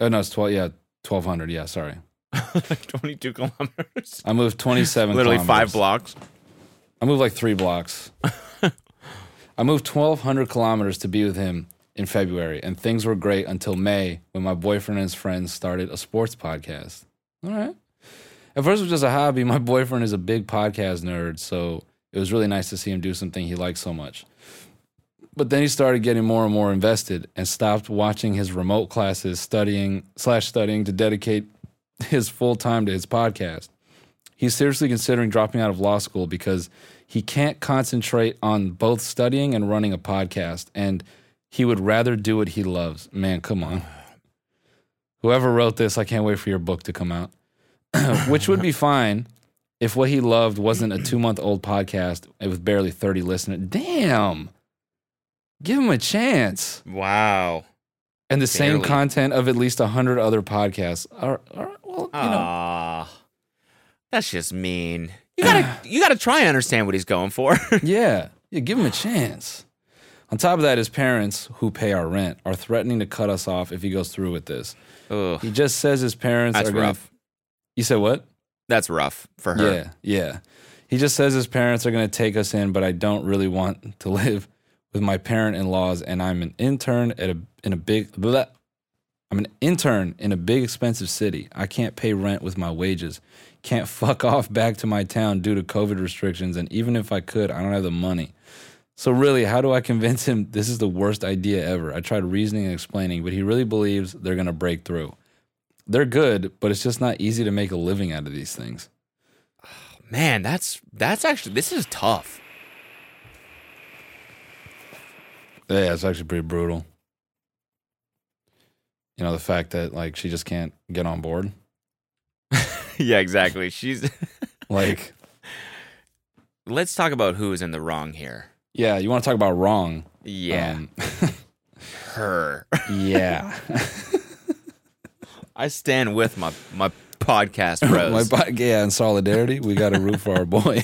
[SPEAKER 4] Oh no, it's 12. Yeah, 1200. Yeah, sorry.
[SPEAKER 5] 22 kilometers.
[SPEAKER 4] I moved 27.
[SPEAKER 5] Literally five blocks.
[SPEAKER 4] I moved like three blocks. I moved 1,200 kilometers to be with him in February, and things were great until May when my boyfriend and his friends started a sports podcast. All right. At first, it was just a hobby. My boyfriend is a big podcast nerd, so it was really nice to see him do something he likes so much. But then he started getting more and more invested and stopped watching his remote classes, studying slash studying to dedicate his full time to his podcast. He's seriously considering dropping out of law school because he can't concentrate on both studying and running a podcast, and he would rather do what he loves. Man, come on. Whoever wrote this, I can't wait for your book to come out. Which would be fine if what he loved wasn't a two month old podcast with barely 30 listeners. Damn. Give him a chance.
[SPEAKER 5] Wow.
[SPEAKER 4] And the same content of at least 100 other podcasts. Are, are, well, you know,
[SPEAKER 5] That's just mean. You gotta you gotta try and understand what he's going for.
[SPEAKER 4] yeah, yeah, give him a chance. On top of that, his parents, who pay our rent, are threatening to cut us off if he goes through with this.
[SPEAKER 5] Ugh,
[SPEAKER 4] He just says his parents
[SPEAKER 5] that's
[SPEAKER 4] are going
[SPEAKER 5] rough.
[SPEAKER 4] You said what?
[SPEAKER 5] That's rough for her.
[SPEAKER 4] Yeah, yeah. He just says his parents are going to take us in, but I don't really want to live with my parent-in-laws, and I'm an intern at a in a big. Bleh. I'm an intern in a big expensive city. I can't pay rent with my wages. Can't fuck off back to my town due to COVID restrictions, and even if I could, I don't have the money. So really, how do I convince him this is the worst idea ever? I tried reasoning and explaining, but he really believes they're going to break through. They're good, but it's just not easy to make a living out of these things.
[SPEAKER 5] Oh, Man, that's that's actually this is tough.
[SPEAKER 4] Yeah, it's actually pretty brutal. You know, the fact that like she just can't get on board.
[SPEAKER 5] yeah, exactly. She's
[SPEAKER 4] Like,
[SPEAKER 5] Let's talk about who is in the wrong here.
[SPEAKER 4] yeah, you want to talk about wrong.
[SPEAKER 5] Yeah.
[SPEAKER 4] Um,
[SPEAKER 5] her.
[SPEAKER 4] yeah.
[SPEAKER 5] I stand with my my podcast bros.
[SPEAKER 4] My yeah, in solidarity, we got to root for our boy.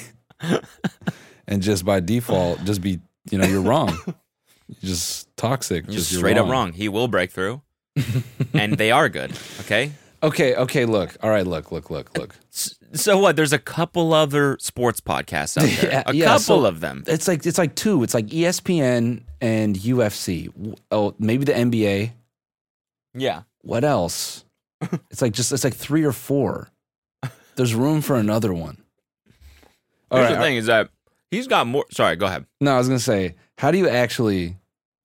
[SPEAKER 4] and just by default, just be, you know, you're wrong. Just toxic.
[SPEAKER 5] just
[SPEAKER 4] Just,
[SPEAKER 5] straight up wrong. He will break through. and they are good. Okay.
[SPEAKER 4] Okay, okay, look. All right, look, look, look, look.
[SPEAKER 5] So what? There's a couple other sports podcasts out there.
[SPEAKER 4] Yeah,
[SPEAKER 5] a
[SPEAKER 4] yeah,
[SPEAKER 5] couple
[SPEAKER 4] so-
[SPEAKER 5] of them.
[SPEAKER 4] It's like it's like two. It's like ESPN and UFC. Oh, maybe the NBA.
[SPEAKER 5] Yeah.
[SPEAKER 4] What else? it's like just it's like three or four. There's room for another one. All
[SPEAKER 5] Here's
[SPEAKER 4] right.
[SPEAKER 5] the thing is that he's got more. Sorry, go ahead.
[SPEAKER 4] No, I was gonna say, how do you actually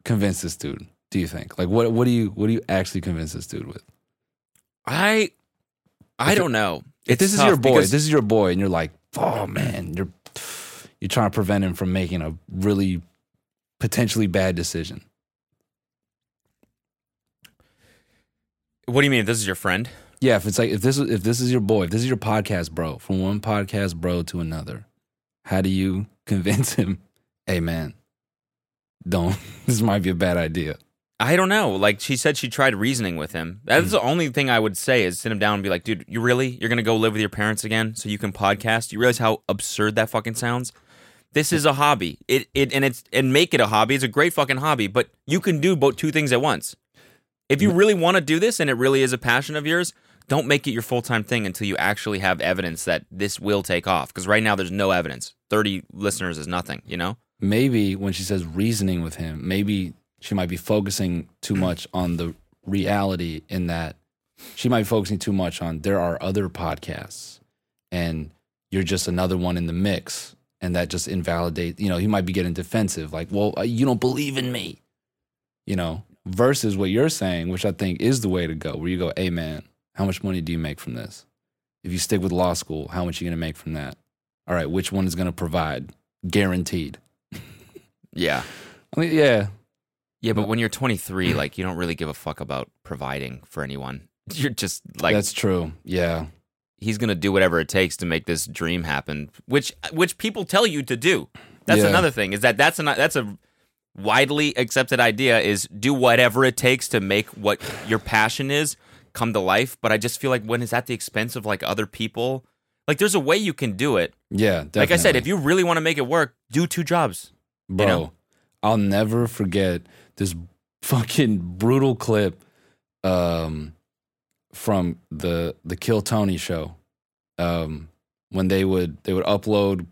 [SPEAKER 4] convince this dude? Do you think? Like, what what do you what do you actually convince this dude with?
[SPEAKER 5] I I
[SPEAKER 4] If
[SPEAKER 5] don't know.
[SPEAKER 4] If this is your boy, this is your boy, and you're like, oh man, you're you're trying to prevent him from making a really potentially bad decision.
[SPEAKER 5] what do you mean? This is your friend?
[SPEAKER 4] Yeah, if it's like if this is if this is your boy, if this is your podcast bro, from one podcast bro to another, how do you convince him? Hey man, don't. This might be a bad idea.
[SPEAKER 5] I don't know. Like she said, she tried reasoning with him. That's hmm. the only thing I would say is sit him down and be like, dude, you really you're gonna go live with your parents again so you can podcast? You realize how absurd that fucking sounds? This is a hobby. It it and it's and make it a hobby. It's a great fucking hobby, but you can do both two things at once. If you mm. really want to do this and it really is a passion of yours, don't make it your full time thing until you actually have evidence that this will take off. Because right now there's no evidence. Thirty listeners is nothing. You know.
[SPEAKER 4] Maybe when she says reasoning with him, maybe she might be focusing too much on the reality in that she might be focusing too much on there are other podcasts and you're just another one in the mix. And that just invalidates, you know, he might be getting defensive, like, well, uh, you don't believe in me, you know, versus what you're saying, which I think is the way to go, where you go, hey, man, how much money do you make from this? If you stick with law school, how much are you going to make from that? All right, which one is going to provide? Guaranteed.
[SPEAKER 5] Yeah.
[SPEAKER 4] I mean, yeah,
[SPEAKER 5] Yeah, but when you're 23, like you don't really give a fuck about providing for anyone. You're just like
[SPEAKER 4] that's true. Yeah,
[SPEAKER 5] he's gonna do whatever it takes to make this dream happen, which which people tell you to do. That's
[SPEAKER 4] Yeah.
[SPEAKER 5] another thing. Is that that's an that's a widely accepted idea is do whatever it takes to make what your passion is come to life. But I just feel like when it's at the expense of like other people, like there's a way you can do it.
[SPEAKER 4] yeah. Definitely.
[SPEAKER 5] Like I said, if you really want to make it work, do two jobs.
[SPEAKER 4] bro,
[SPEAKER 5] know?
[SPEAKER 4] I'll never forget this fucking brutal clip um, from the the Kill Tony show um, when they would they would upload.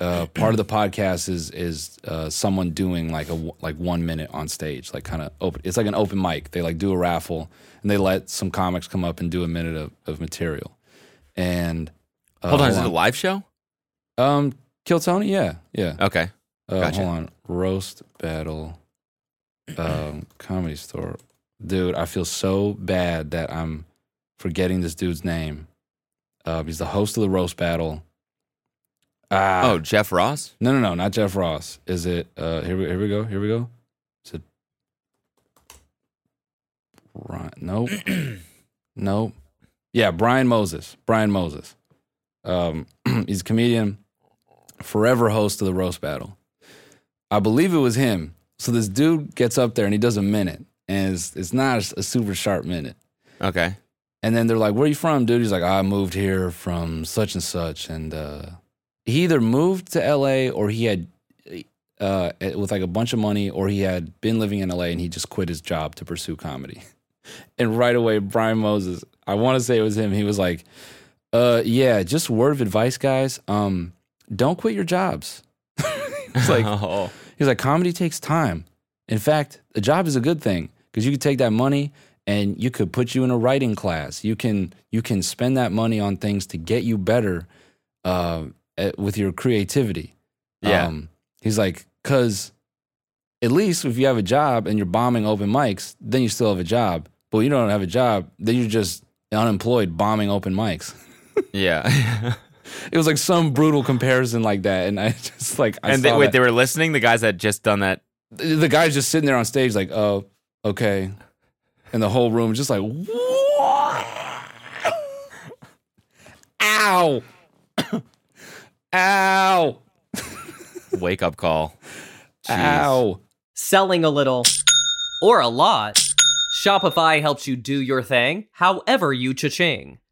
[SPEAKER 4] Uh, part of the podcast is is uh, someone doing like a like one minute on stage, like kind of open. It's like an open mic. They like do a raffle and they let some comics come up and do a minute of, of material. and uh,
[SPEAKER 5] hold on, is it a live show?
[SPEAKER 4] Um, Kill Tony, yeah, yeah.
[SPEAKER 5] Okay.
[SPEAKER 4] Uh,
[SPEAKER 5] Gotcha.
[SPEAKER 4] Hold on, roast battle, um, comedy store. Dude, I feel so bad that I'm forgetting this dude's name. Uh, he's the host of the roast battle. Ah,
[SPEAKER 5] oh, Jeff Ross.
[SPEAKER 4] no, no, no, not Jeff Ross. Is it? Uh, here we here we go. Here we go. Is it? Brian? Nope. nope. Yeah, Brian Moses. Brian Moses. Um, he's a comedian, forever host of the roast battle. I believe it was him. So this dude gets up there and he does a minute, and it's, it's not a super sharp minute.
[SPEAKER 5] Okay.
[SPEAKER 4] And then they're like, "Where are you from, dude?" He's like, "I moved here from such and such." And uh, he either moved to L.A. or he had uh, with like a bunch of money, or he had been living in L.A. and he just quit his job to pursue comedy. And right away, Brian Moses, I want to say it was him. He was like, "Uh, yeah, just word of advice, guys. Um, don't quit your jobs." He's like,
[SPEAKER 5] oh,
[SPEAKER 4] He's like, comedy takes time. In fact, a job is a good thing because you could take that money and you could put you in a writing class. You can you can spend that money on things to get you better uh, at, with your creativity.
[SPEAKER 5] Yeah.
[SPEAKER 4] Um, he's like, because at least if you have a job and you're bombing open mics, then you still have a job. But you don't have a job, then you're just unemployed bombing open mics.
[SPEAKER 5] yeah.
[SPEAKER 4] It was like some brutal comparison like that, and I just like I
[SPEAKER 5] and they,
[SPEAKER 4] saw
[SPEAKER 5] wait,
[SPEAKER 4] that.
[SPEAKER 5] they were listening. The guys that had just done that.
[SPEAKER 4] the the guy's just sitting there on stage like, oh, okay. And the whole room just like, "What?" ow, ow,
[SPEAKER 5] Wake up call. Jeez.
[SPEAKER 4] ow.
[SPEAKER 1] Selling a little or a lot, Shopify helps you do your thing however you cha-ching.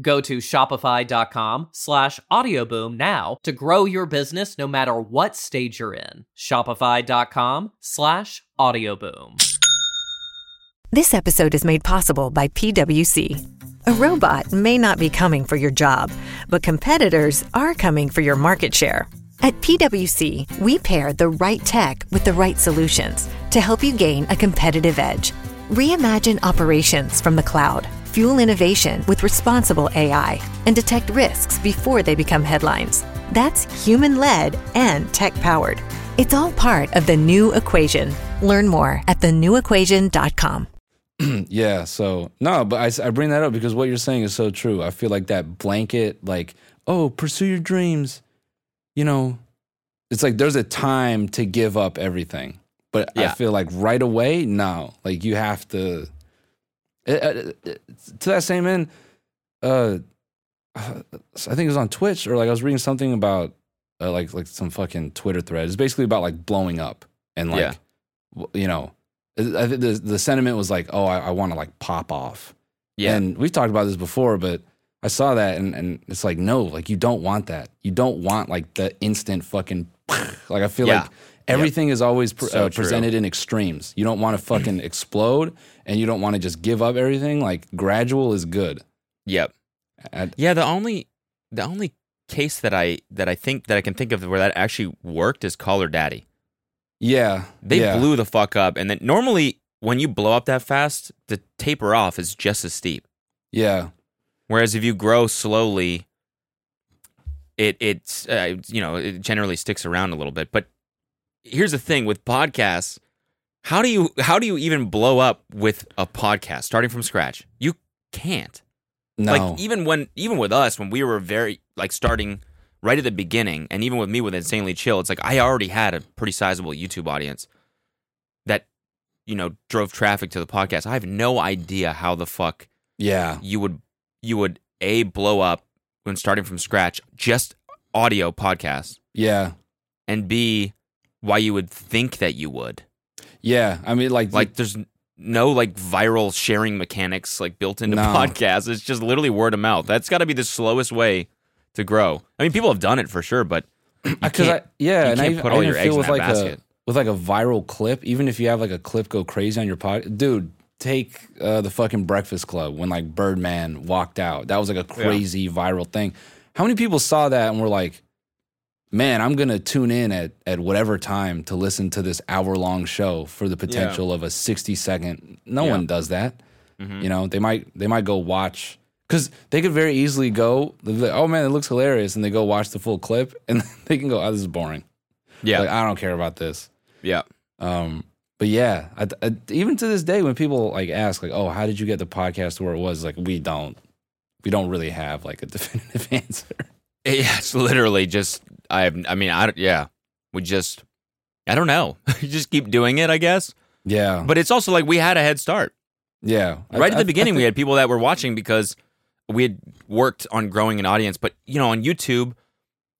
[SPEAKER 1] Go to shopify.com slash audioboom now to grow your business no matter what stage you're in. Shopify.com slash audioboom.
[SPEAKER 6] This episode is made possible by PWC. A robot may not be coming for your job, but competitors are coming for your market share. At PWC, we pair the right tech with the right solutions to help you gain a competitive edge. Reimagine operations from the cloud, fuel innovation with responsible AI, and detect risks before they become headlines. That's human led and tech powered. It's all part of the new equation. Learn more at thenewequation.com.
[SPEAKER 4] Yeah, so no, but I bring that up because what you're saying is so true. I feel like that blanket, like, oh, pursue your dreams. You know, it's like there's a time to give up everything, but I feel like right away, no, like you have to. Uh, to that same end, uh, I think it was on Twitch or like I was reading something about uh, like like some fucking Twitter thread. It's basically about like blowing up and like
[SPEAKER 5] Yeah.
[SPEAKER 4] you know, I think the the sentiment was like, oh, I, I want to like pop off.
[SPEAKER 5] Yeah.
[SPEAKER 4] And we've talked about this before, but I saw that and, and it's like, no, like you don't want that. You don't want like the instant fucking like I feel
[SPEAKER 5] Yeah.
[SPEAKER 4] like everything is always pre-
[SPEAKER 5] So
[SPEAKER 4] uh, presented in extremes. You don't want to fucking explode and you don't want to just give up everything. Like gradual is good.
[SPEAKER 5] Yep. Yeah, the only the only case that I that I think that I can think of where that actually worked is Call Her Daddy.
[SPEAKER 4] yeah.
[SPEAKER 5] They
[SPEAKER 4] yeah.
[SPEAKER 5] blew the fuck up, and then normally when you blow up that fast, the taper off is just as steep.
[SPEAKER 4] Yeah.
[SPEAKER 5] Whereas if you grow slowly, it it's uh, you know it generally sticks around a little bit. But here's the thing with podcasts: how do you how do you even blow up with a podcast starting from scratch? You can't.
[SPEAKER 4] No.
[SPEAKER 5] Like even when even with us when we were very like starting right at the beginning, and even with me with insanely chill, it's like I already had a pretty sizable YouTube audience that you know drove traffic to the podcast. I have no idea how the fuck
[SPEAKER 4] yeah.
[SPEAKER 5] you would you would a blow up when starting from scratch just audio podcasts
[SPEAKER 4] Yeah.
[SPEAKER 5] and b why you would think that you would
[SPEAKER 4] Yeah. I mean, like,
[SPEAKER 5] like there's no like viral sharing mechanics like built into
[SPEAKER 4] No.
[SPEAKER 5] podcasts it's just literally word of mouth that's got to be the slowest way to grow i mean people have done it for sure but
[SPEAKER 4] because I yeah,
[SPEAKER 5] you
[SPEAKER 4] and I,
[SPEAKER 5] can't
[SPEAKER 4] even-
[SPEAKER 5] put
[SPEAKER 4] I
[SPEAKER 5] all
[SPEAKER 4] even
[SPEAKER 5] your eggs in
[SPEAKER 4] with like
[SPEAKER 5] basket.
[SPEAKER 4] a with like a viral clip, even if you have like a clip go crazy on your pod, dude. Take uh, the fucking Breakfast Club when like Birdman walked out. That was like a crazy viral thing. How many people saw that and were like, "Man, I'm gonna tune in at at whatever time to listen to this hour long show for the potential of a 60 second. No
[SPEAKER 5] Yeah.
[SPEAKER 4] one does that.
[SPEAKER 5] Mhm.
[SPEAKER 4] You know, they might they might go watch because they could very easily go, like, "Oh man, it looks hilarious," and they go watch the full clip, and they can go, "Oh, this is boring."
[SPEAKER 5] yeah
[SPEAKER 4] Like I don't care about this.
[SPEAKER 5] yeah
[SPEAKER 4] Um, but yeah, I, I, even to this day, when people like ask, like, "Oh, how did you get the podcast to where it was?" Like, we don't, we don't really have like a definitive answer.
[SPEAKER 5] Yeah, it's literally just I have. I mean, I yeah, we just I don't know. you just keep doing it, I guess.
[SPEAKER 4] Yeah,
[SPEAKER 5] But it's also like we had a head start
[SPEAKER 4] yeah. I-
[SPEAKER 5] right at
[SPEAKER 4] I-
[SPEAKER 5] the beginning.
[SPEAKER 4] I
[SPEAKER 5] we had people that were watching because we had worked on growing an audience. But you know, on YouTube,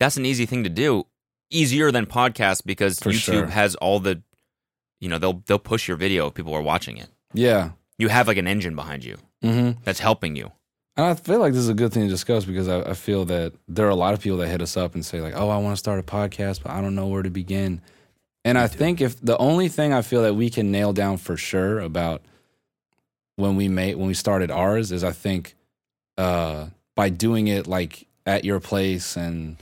[SPEAKER 5] that's an easy thing to do, easier than podcasts because
[SPEAKER 4] For
[SPEAKER 5] YouTube
[SPEAKER 4] sure.
[SPEAKER 5] has all the, you know, they'll they'll push your video if people are watching it.
[SPEAKER 4] yeah.
[SPEAKER 5] You have like an engine behind you
[SPEAKER 4] Mm-hmm.
[SPEAKER 5] that's helping you.
[SPEAKER 4] And I feel like this is a good thing to discuss because I, I feel that there are a lot of people that hit us up and say like, "Oh, I want to start a podcast, but I don't know where to begin." And I think if the only thing I feel that we can nail down for sure about when we made when we started ours is I think uh, by doing it like at your place and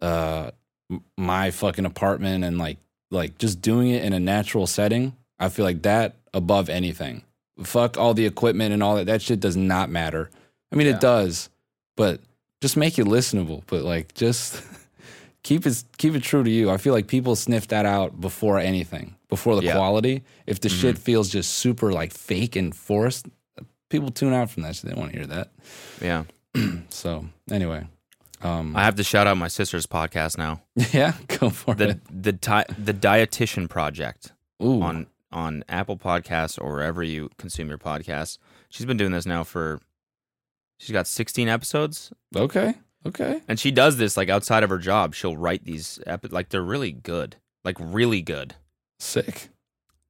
[SPEAKER 4] uh, my fucking apartment and like like just doing it in a natural setting, I feel like that above anything. Fuck all the equipment and all that. That shit does not matter. I mean,
[SPEAKER 5] Yeah.
[SPEAKER 4] it does, but just make it listenable. But like, just keep it keep it true to you. I feel like people sniff that out before anything, before the
[SPEAKER 5] Yeah.
[SPEAKER 4] quality. If the
[SPEAKER 5] Mhm.
[SPEAKER 4] shit feels just super like fake and forced, people tune out from that. shit. They don't want to hear that.
[SPEAKER 5] Yeah,
[SPEAKER 4] So anyway, um,
[SPEAKER 5] I have to shout out my sister's podcast now.
[SPEAKER 4] yeah, go for
[SPEAKER 5] the
[SPEAKER 4] it.
[SPEAKER 5] the di- the dietitian project
[SPEAKER 4] Ooh,
[SPEAKER 5] on on Apple Podcasts or wherever you consume your podcasts. She's been doing this now for she's got 16 episodes
[SPEAKER 4] okay, okay,
[SPEAKER 5] and she does this like outside of her job. She'll write these epi- like they're really good. Like really good.
[SPEAKER 4] sick.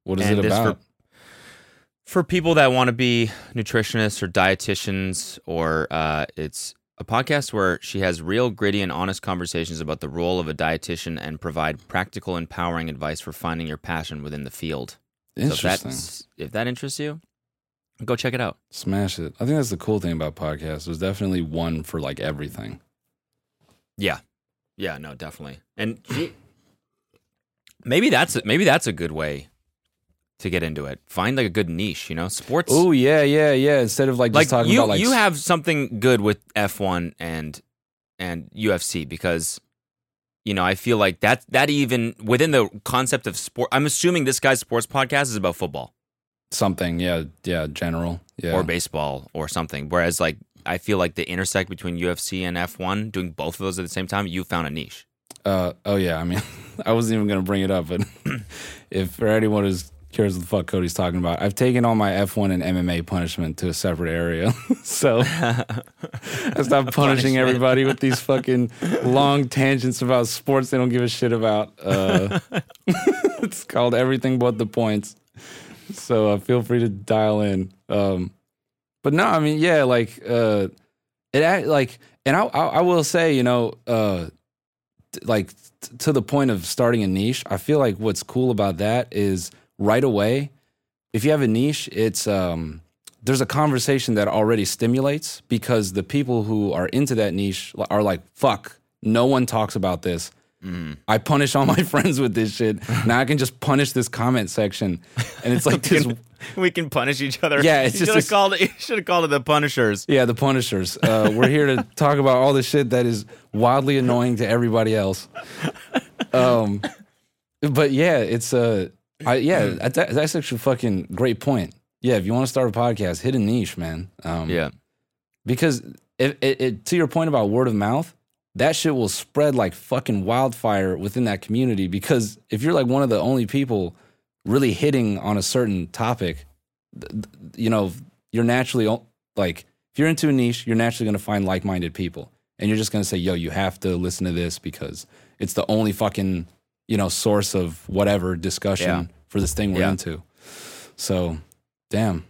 [SPEAKER 4] What is
[SPEAKER 5] And
[SPEAKER 4] it about?
[SPEAKER 5] For, for people that want to be nutritionists or dietitians or uh it's a podcast where she has real gritty and honest conversations about the role of a dietitian and provide practical empowering advice for finding your passion within the field. So if
[SPEAKER 4] Interesting.
[SPEAKER 5] that's if that interests you, go check it out.
[SPEAKER 4] Smash it. I think that's the cool thing about podcasts. There's definitely one for like everything.
[SPEAKER 5] Yeah, yeah, no, definitely. And maybe that's a, maybe that's a good way to get into it. Find like a good niche, you know, sports.
[SPEAKER 4] Oh yeah, yeah, yeah. Instead of like just
[SPEAKER 5] like
[SPEAKER 4] talking
[SPEAKER 5] you,
[SPEAKER 4] about like
[SPEAKER 5] you have something good with F one and and UFC because you know I feel like that that even within the concept of sport. I'm assuming this guy's sports podcast is about football.
[SPEAKER 4] Something. Yeah, yeah. General. Yeah.
[SPEAKER 5] or baseball or something. Whereas like I feel like the intersect between UFC and F1, doing both of those at the same time, you found a niche.
[SPEAKER 4] Uh, oh yeah. I mean, I wasn't even gonna bring it up, but if for anyone who's curious what the fuck Cody's talking about, I've taken all my F1 and MMA punishment to a separate area. so I stopped punishing everybody with these fucking long tangents about sports they don't give a shit about. Uh, it's called everything but the points. So uh, feel free to dial in. Um, but no, I mean, yeah, like uh, it like, and I, I I will say, you know, uh, t- like t- to the point of starting a niche, I feel like what's cool about that is right away, if you have a niche, it's um, there's a conversation that already stimulates because the people who are into that niche are like, fuck, no one talks about this.
[SPEAKER 5] Mm-hmm.
[SPEAKER 4] I punish all my friends with this shit. Now I can just punish this comment section, and it's like this.
[SPEAKER 5] we can punish each other.
[SPEAKER 4] Yeah, it's
[SPEAKER 5] you
[SPEAKER 4] just this-
[SPEAKER 5] called it. You should have called it the Punishers.
[SPEAKER 4] Yeah, the Punishers. Uh, we're here to talk about all the shit that is wildly annoying to everybody else. Um, but yeah, it's uh, I yeah, that's, that's actually a fucking great point. Yeah, if you want to start a podcast, hit a niche, man. Um,
[SPEAKER 5] Yeah,
[SPEAKER 4] because it, it, it, to your point about word of mouth, that shit will spread like fucking wildfire within that community. Because if you're like one of the only people really hitting on a certain topic, you know, you're naturally like if you're into a niche, you're naturally going to find like-minded people, and you're just going to say, "Yo, you have to listen to this because it's the only fucking you know source of whatever discussion
[SPEAKER 5] Yeah.
[SPEAKER 4] for this thing we're
[SPEAKER 5] Yeah.
[SPEAKER 4] into." So, damn.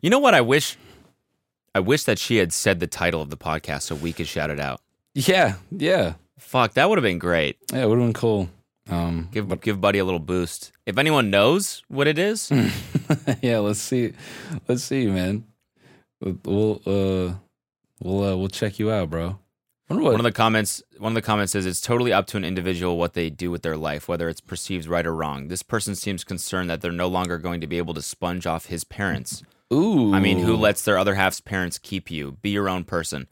[SPEAKER 5] you know what? I wish, I wish that she had said the title of the podcast so we could shout it out.
[SPEAKER 4] Yeah, yeah,
[SPEAKER 5] Fuck, that would have been great.
[SPEAKER 4] yeah. It would have been cool. Um,
[SPEAKER 5] Give give Buddy a little boost. If anyone knows what it is,
[SPEAKER 4] yeah, let's see. Let's see, man. We'll we'll, uh we'll uh, we'll check you out, bro. What?
[SPEAKER 5] one of the comments one of the comments says it's totally up to an individual what they do with their life, whether it's perceived right or wrong. This person seems concerned that they're no longer going to be able to sponge off his parents.
[SPEAKER 4] Ooh,
[SPEAKER 5] I mean, who lets their other half's parents keep you? Be your own person.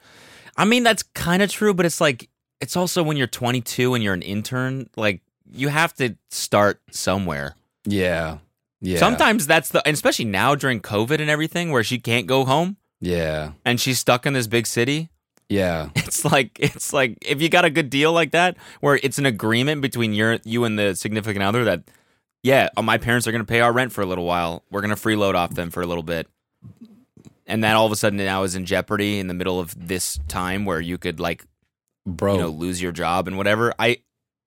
[SPEAKER 5] I mean, that's kind of true, but it's like it's also when you're 22 and you're an intern, like you have to start somewhere.
[SPEAKER 4] Yeah, yeah.
[SPEAKER 5] Sometimes that's the, and especially now during COVID and everything, where she can't go home
[SPEAKER 4] Yeah,
[SPEAKER 5] and she's stuck in this big city.
[SPEAKER 4] yeah,
[SPEAKER 5] It's like it's like if you got a good deal like that, where it's an agreement between your you and the significant other that, yeah, uh, my parents are going to pay our rent for a little while. We're going to freeload off them for a little bit, and that all of a sudden now is in jeopardy in the middle of this time where you could like
[SPEAKER 4] bro.
[SPEAKER 5] you know lose your job and whatever. I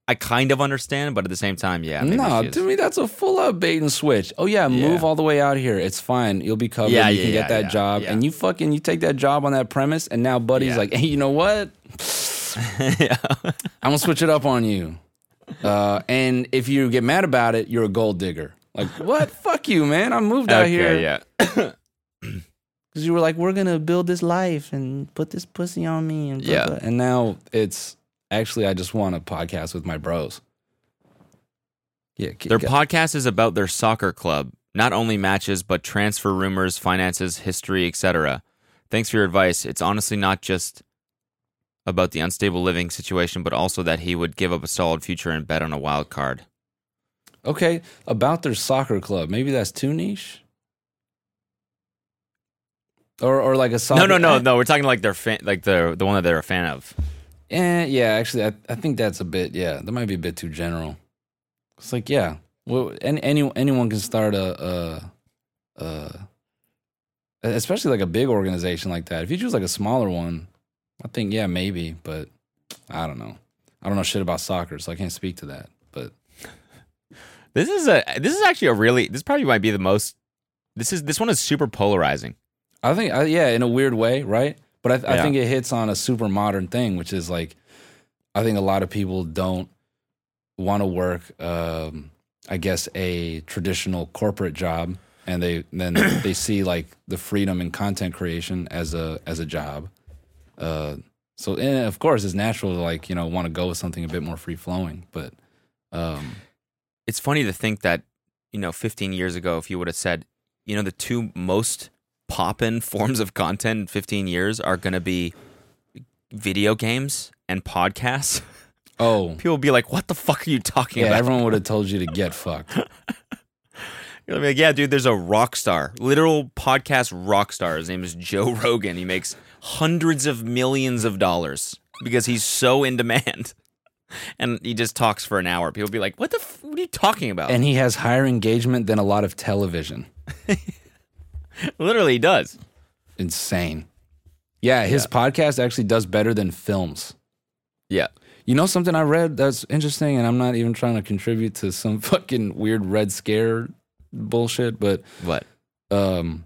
[SPEAKER 5] I kind of understand, but at the same time, yeah,
[SPEAKER 4] no, to me that's a full out bait and switch. Oh yeah, move
[SPEAKER 5] Yeah.
[SPEAKER 4] all the way out here. It's fine. You'll be covered.
[SPEAKER 5] Yeah,
[SPEAKER 4] you
[SPEAKER 5] yeah,
[SPEAKER 4] can get that job, and you fucking you take that job on that premise, and now Buddy's like, hey, you know what? I'm gonna switch it up on you. Uh, and if you get mad about it, you're a gold digger. Like what? Fuck you, man. I moved out here.
[SPEAKER 5] yeah.
[SPEAKER 4] because you were like, we're gonna build this life and put this pussy on me, and blah,
[SPEAKER 5] Yeah.
[SPEAKER 4] blah. And now it's actually, I just want a podcast with my bros. Yeah,
[SPEAKER 5] Their
[SPEAKER 4] g-
[SPEAKER 5] podcast is about their soccer club, not only matches but transfer rumors, finances, history, etc. Thanks for your advice. It's honestly not just about the unstable living situation, but also that he would give up a solid future and bet on a wild card.
[SPEAKER 4] okay about their soccer club. Maybe that's too niche. Or, or like a soccer.
[SPEAKER 5] No, no, no, no. We're talking like their fan, like the the one that they're a fan of.
[SPEAKER 4] Eh, yeah, actually, I, I think that's a bit. Yeah, that might be a bit too general. It's like, yeah, well, any, any anyone can start a, a, a, especially like a big organization like that. If you choose like a smaller one, I think yeah, maybe, but I don't know. I don't know shit about soccer, so I can't speak to that. But
[SPEAKER 5] This is a this is actually a really this probably might be the most. This is this one is super polarizing.
[SPEAKER 4] I think, yeah, in a weird way, right? But I, I
[SPEAKER 5] Yeah.
[SPEAKER 4] think it hits on a super modern thing, which is like, I think a lot of people don't want to work, um, I guess, a traditional corporate job, and they then they see like the freedom in content creation as a as a job. Uh, so, and of course, it's natural to like you know want to go with something a bit more free flowing, but um,
[SPEAKER 5] it's funny to think that you know 15 years ago if you would have said you know the two most poppin forms of content in 15 years are going to be video games and podcasts.
[SPEAKER 4] Oh.
[SPEAKER 5] People would be like what the fuck are you talking
[SPEAKER 4] yeah,
[SPEAKER 5] about?
[SPEAKER 4] everyone would have told you to get fucked.
[SPEAKER 5] You're like yeah dude there's a rock star literal podcast rock star. His name is joe rogan. He makes hundreds of millions of dollars because he's so in demand. And he just talks for an hour. People be like what the f- what are you talking about?
[SPEAKER 4] And he has higher engagement than a lot of television.
[SPEAKER 5] literally does
[SPEAKER 4] insane. Yeah, his podcast actually does better than films.
[SPEAKER 5] yeah
[SPEAKER 4] You know something I read that's interesting, and I'm not even trying to contribute to some fucking weird red scare bullshit, but
[SPEAKER 5] what
[SPEAKER 4] um,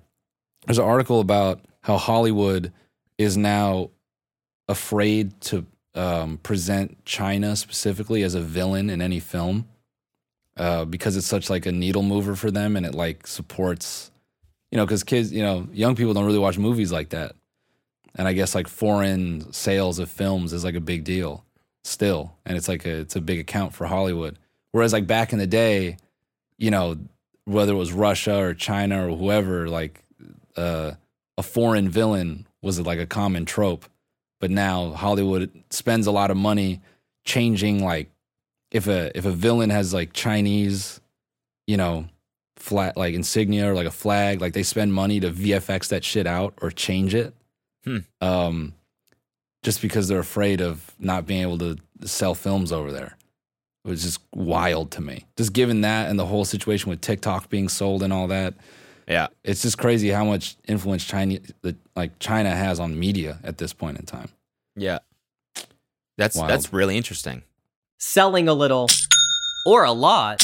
[SPEAKER 4] there's an article about how Hollywood is now afraid to um, present China specifically as a villain in any film uh, because it's such like a needle mover for them, and it like supports, you know, because kids, you know, young people don't really watch movies like that, and I guess like foreign sales of films is like a big deal. still, and it's like a it's a big account for Hollywood. Whereas like back in the day, you know, whether it was Russia or China or whoever, like uh, a foreign villain was like a common trope. But now Hollywood spends a lot of money changing like if a if a villain has like Chinese, you know, flat like insignia or like a flag, like they spend money to VFX that shit out or change it.
[SPEAKER 5] Hmm.
[SPEAKER 4] Um, just because they're afraid of not being able to sell films over there. It was just wild to me. Just given that and the whole situation with TikTok being sold and all that,
[SPEAKER 5] Yeah.
[SPEAKER 4] it's just crazy how much influence China, the, like China, has on media at this point in time.
[SPEAKER 5] Yeah. That's
[SPEAKER 4] Wild.
[SPEAKER 5] that's really interesting.
[SPEAKER 1] Selling a little or a lot,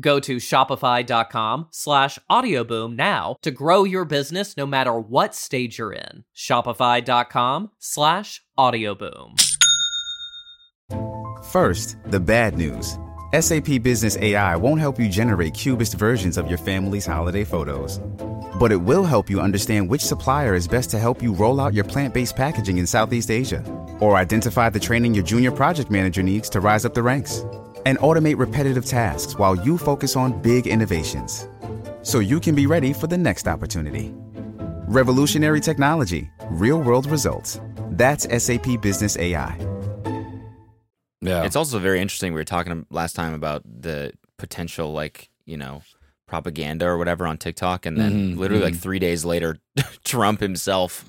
[SPEAKER 1] Go to shopify.com slash audioboom now to grow your business no matter what stage you're in. Shopify.com slash audioboom.
[SPEAKER 7] First, the bad news. SAP Business AI won't help you generate cubist versions of your family's holiday photos. But it will help you understand which supplier is best to help you roll out your plant based packaging in Southeast Asia, or identify the training your junior project manager needs to rise up the ranks, and automate repetitive tasks while you focus on big innovations. So you can be ready for the next opportunity. Revolutionary technology, real world results. That's SAP Business AI.
[SPEAKER 4] Yeah,
[SPEAKER 5] It's also very interesting. We were talking last time about the potential, like you know, propaganda or whatever on TikTok, and then
[SPEAKER 4] Mhm,
[SPEAKER 5] literally like
[SPEAKER 4] mhm.
[SPEAKER 5] three days later, Trump himself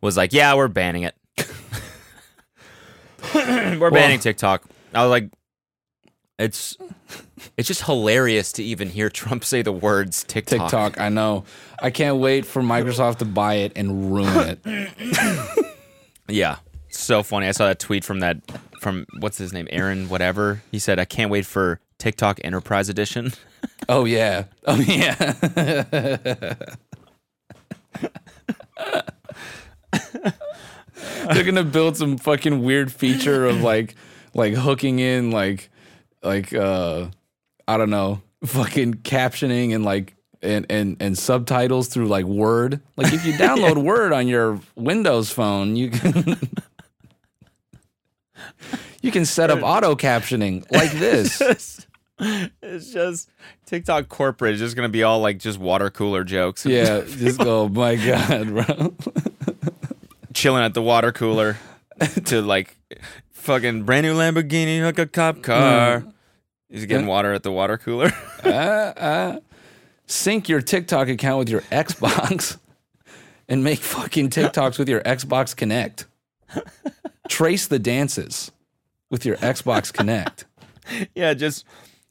[SPEAKER 5] was like, "Yeah, we're banning it. we're banning TikTok." I was like, "It's it's just hilarious to even hear Trump say the words TikTok."
[SPEAKER 4] TikTok. I know. I can't wait for Microsoft to buy it and ruin it.
[SPEAKER 5] Yeah, so funny. I saw that tweet from that from what's his name, Aaron, whatever. He said, "I can't wait for TikTok Enterprise Edition."
[SPEAKER 4] Oh yeah. Oh yeah. They're gonna build some fucking weird feature of like like hooking in like like uh I don't know, fucking captioning and like and and and subtitles through like Word. Like if you download Word on your Windows phone, you can you can set up auto captioning like this.
[SPEAKER 5] it's just TikTok corporate is just gonna be all like just water cooler jokes.
[SPEAKER 4] Yeah, just go, my God, bro.
[SPEAKER 5] chilling at the water cooler to like fucking brand new Lamborghini, like a cop car. He's getting water at the water cooler.
[SPEAKER 4] uh, uh, sync your TikTok account with your Xbox and make fucking TikToks with your Xbox Kinect. Trace the dances with your Xbox Kinect.
[SPEAKER 5] yeah, just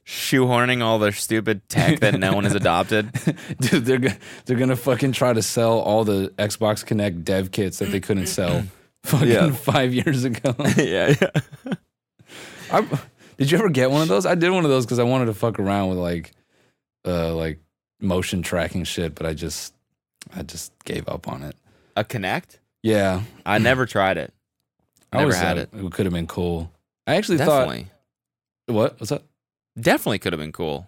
[SPEAKER 5] shoehorning all the stupid tech that no one has adopted.
[SPEAKER 4] Dude, they're they're gonna fucking try to sell all the Xbox Kinect dev kits that they couldn't sell fucking
[SPEAKER 5] Yeah.
[SPEAKER 4] five years ago.
[SPEAKER 5] yeah, yeah.
[SPEAKER 4] I, did you ever get one of those? I did one of those because I wanted to fuck around with like, uh, like motion tracking shit, but I just, I just gave up on it.
[SPEAKER 5] A Kinect?
[SPEAKER 4] Yeah,
[SPEAKER 5] I never tried it.
[SPEAKER 4] I
[SPEAKER 5] Never had it.
[SPEAKER 4] It could have been cool. I actually
[SPEAKER 5] Definitely.
[SPEAKER 4] thought, what? What's up?
[SPEAKER 5] Definitely could have been cool.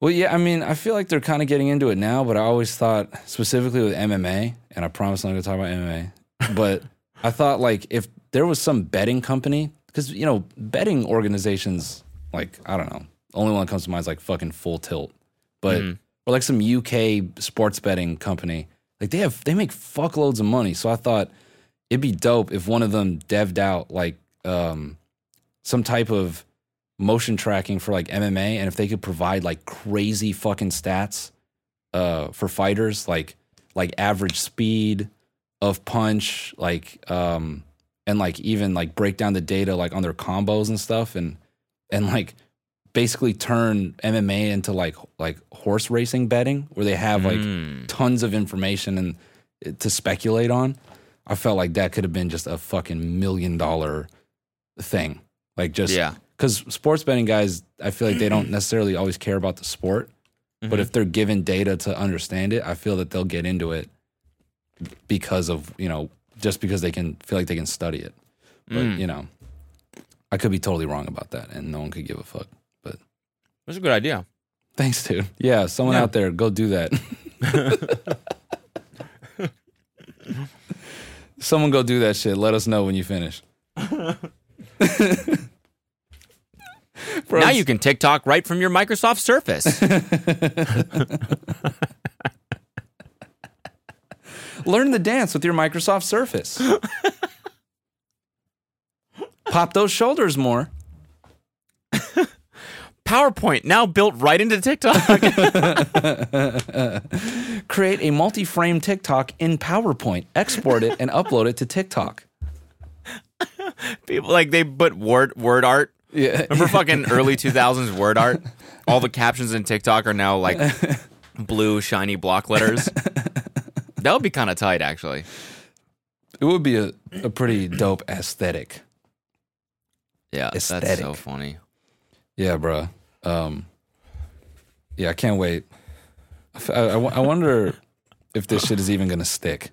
[SPEAKER 4] Well, yeah, I mean, I feel like they're kind of getting into it now, but I always thought, specifically with MMA, and I promise I'm not going to talk about MMA, but I thought like if there was some betting company, because you know betting organizations, like I don't know, only one that comes to mind is like fucking Full Tilt, but
[SPEAKER 5] Mhm.
[SPEAKER 4] or like some UK sports betting company, like they have they make fuckloads of money. So I thought it'd be dope if one of them devved out like um some type of motion tracking for like MMA, and if they could provide like crazy fucking stats uh for fighters, like like average speed of punch, like um and like even like break down the data like on their combos and stuff and and like basically turn MMA into like like horse racing betting where they have like
[SPEAKER 5] Mm.
[SPEAKER 4] tons of information and uh, to speculate on. I felt like that could have been just a fucking million dollar thing. Like just
[SPEAKER 5] Yeah.
[SPEAKER 4] cuz sports betting guys I feel like they don't necessarily always care about the sport,
[SPEAKER 5] Mm-hmm.
[SPEAKER 4] but if they're given data to understand it, I feel that they'll get into it because of, you know, just because they can feel like they can study it. But,
[SPEAKER 5] Mm.
[SPEAKER 4] you know, I could be totally wrong about that and no one could give a fuck. But
[SPEAKER 5] That's a good idea.
[SPEAKER 4] thanks, dude. Yeah, someone
[SPEAKER 5] Yeah.
[SPEAKER 4] out there, go do that. someone go do that shit. Let us know when you finish. Bro,
[SPEAKER 5] now you can TikTok right from your Microsoft Surface.
[SPEAKER 4] learn the dance with your Microsoft Surface. Pop those shoulders more.
[SPEAKER 5] PowerPoint now built right into TikTok.
[SPEAKER 4] Create a multi-frame TikTok in PowerPoint. Export it and upload it to TikTok.
[SPEAKER 5] People like they put word word art.
[SPEAKER 4] Yeah.
[SPEAKER 5] Remember fucking early 2000s word art? All the captions in TikTok are now like blue shiny block letters. That would be kind of tight actually.
[SPEAKER 4] It would be a, a pretty dope aesthetic.
[SPEAKER 5] Yeah, that's so funny.
[SPEAKER 4] Yeah, bro. Um, yeah, I can't wait. I I, I wo- I wonder if this shit is even going to stick.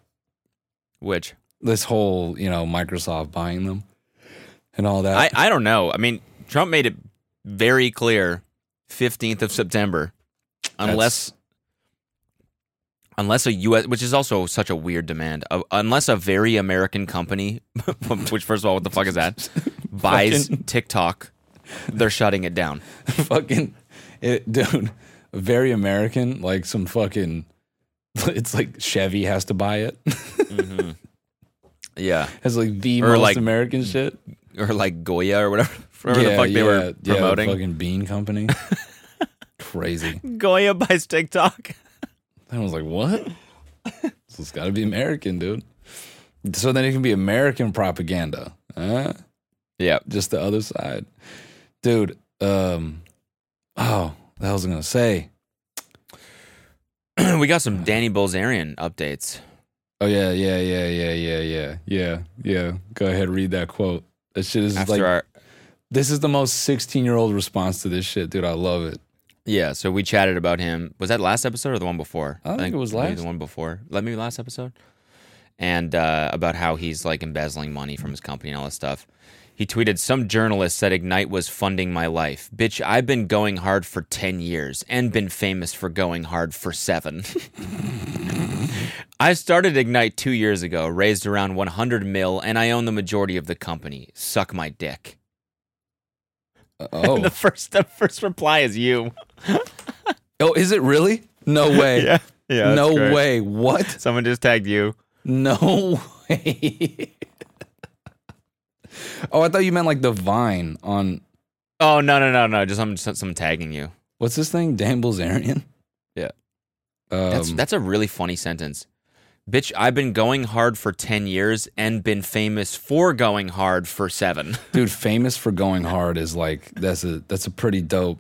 [SPEAKER 5] Which
[SPEAKER 4] This whole, you know, Microsoft buying them and all that.
[SPEAKER 5] I I don't know. I mean, Trump made it very clear 15th of September unless unless a US which is also such a weird demand. Uh, unless a very American company which first of all what the fuck is that buys
[SPEAKER 4] Fucking-
[SPEAKER 5] TikTok, they're shutting it down.
[SPEAKER 4] fucking it, dude very american like some fucking it's like chevy has to buy it
[SPEAKER 5] Yeah.
[SPEAKER 4] has like the
[SPEAKER 5] Or
[SPEAKER 4] most
[SPEAKER 5] like-
[SPEAKER 4] american shit
[SPEAKER 5] Or like Goya or whatever. Whatever the fuck they were
[SPEAKER 4] yeah,
[SPEAKER 5] promoting.
[SPEAKER 4] fucking bean company crazy
[SPEAKER 5] Goya buys TikTok.
[SPEAKER 4] I was like what so it's got to be american dude so then it can be american propaganda huh?
[SPEAKER 5] Yeah.
[SPEAKER 4] just the other side dude um oh that was i gonna say
[SPEAKER 5] we got some Danny Bilzerian updates.
[SPEAKER 4] Oh yeah, yeah, yeah, yeah, yeah, yeah, yeah, yeah. Go ahead, read that quote. That shit is
[SPEAKER 5] After
[SPEAKER 4] like
[SPEAKER 5] our
[SPEAKER 4] this is the most sixteen year old response to this shit, dude. I love it.
[SPEAKER 5] Yeah, so we chatted about him. Was that last episode or the one before?
[SPEAKER 4] I think it was
[SPEAKER 5] maybe
[SPEAKER 4] last.
[SPEAKER 5] the one before. Let me last episode. And uh, about how he's like embezzling money from his company and all this stuff. He tweeted, Some journalist said Ignite was funding my life. Bitch, I've been going hard for 10 years and been famous for going hard for seven. I started Ignite two years ago, raised around 100 mil, and I own the majority of the company. Suck my dick.
[SPEAKER 4] Oh,
[SPEAKER 5] the first the first reply is you.
[SPEAKER 4] oh, is it really? No way.
[SPEAKER 5] Yeah. Yeah.
[SPEAKER 4] no way. What?
[SPEAKER 5] Someone just tagged you.
[SPEAKER 4] No way. oh, I thought you meant like the Vine on
[SPEAKER 5] Oh no no no no! Just some some tagging you.
[SPEAKER 4] what's this thing? Dan Bilzerian.
[SPEAKER 5] Yeah.
[SPEAKER 4] Um,
[SPEAKER 5] That's that's a really funny sentence. Bitch, I've been going hard for ten years and been famous for going hard for seven.
[SPEAKER 4] dude famous for going hard is like that's a that's a pretty dope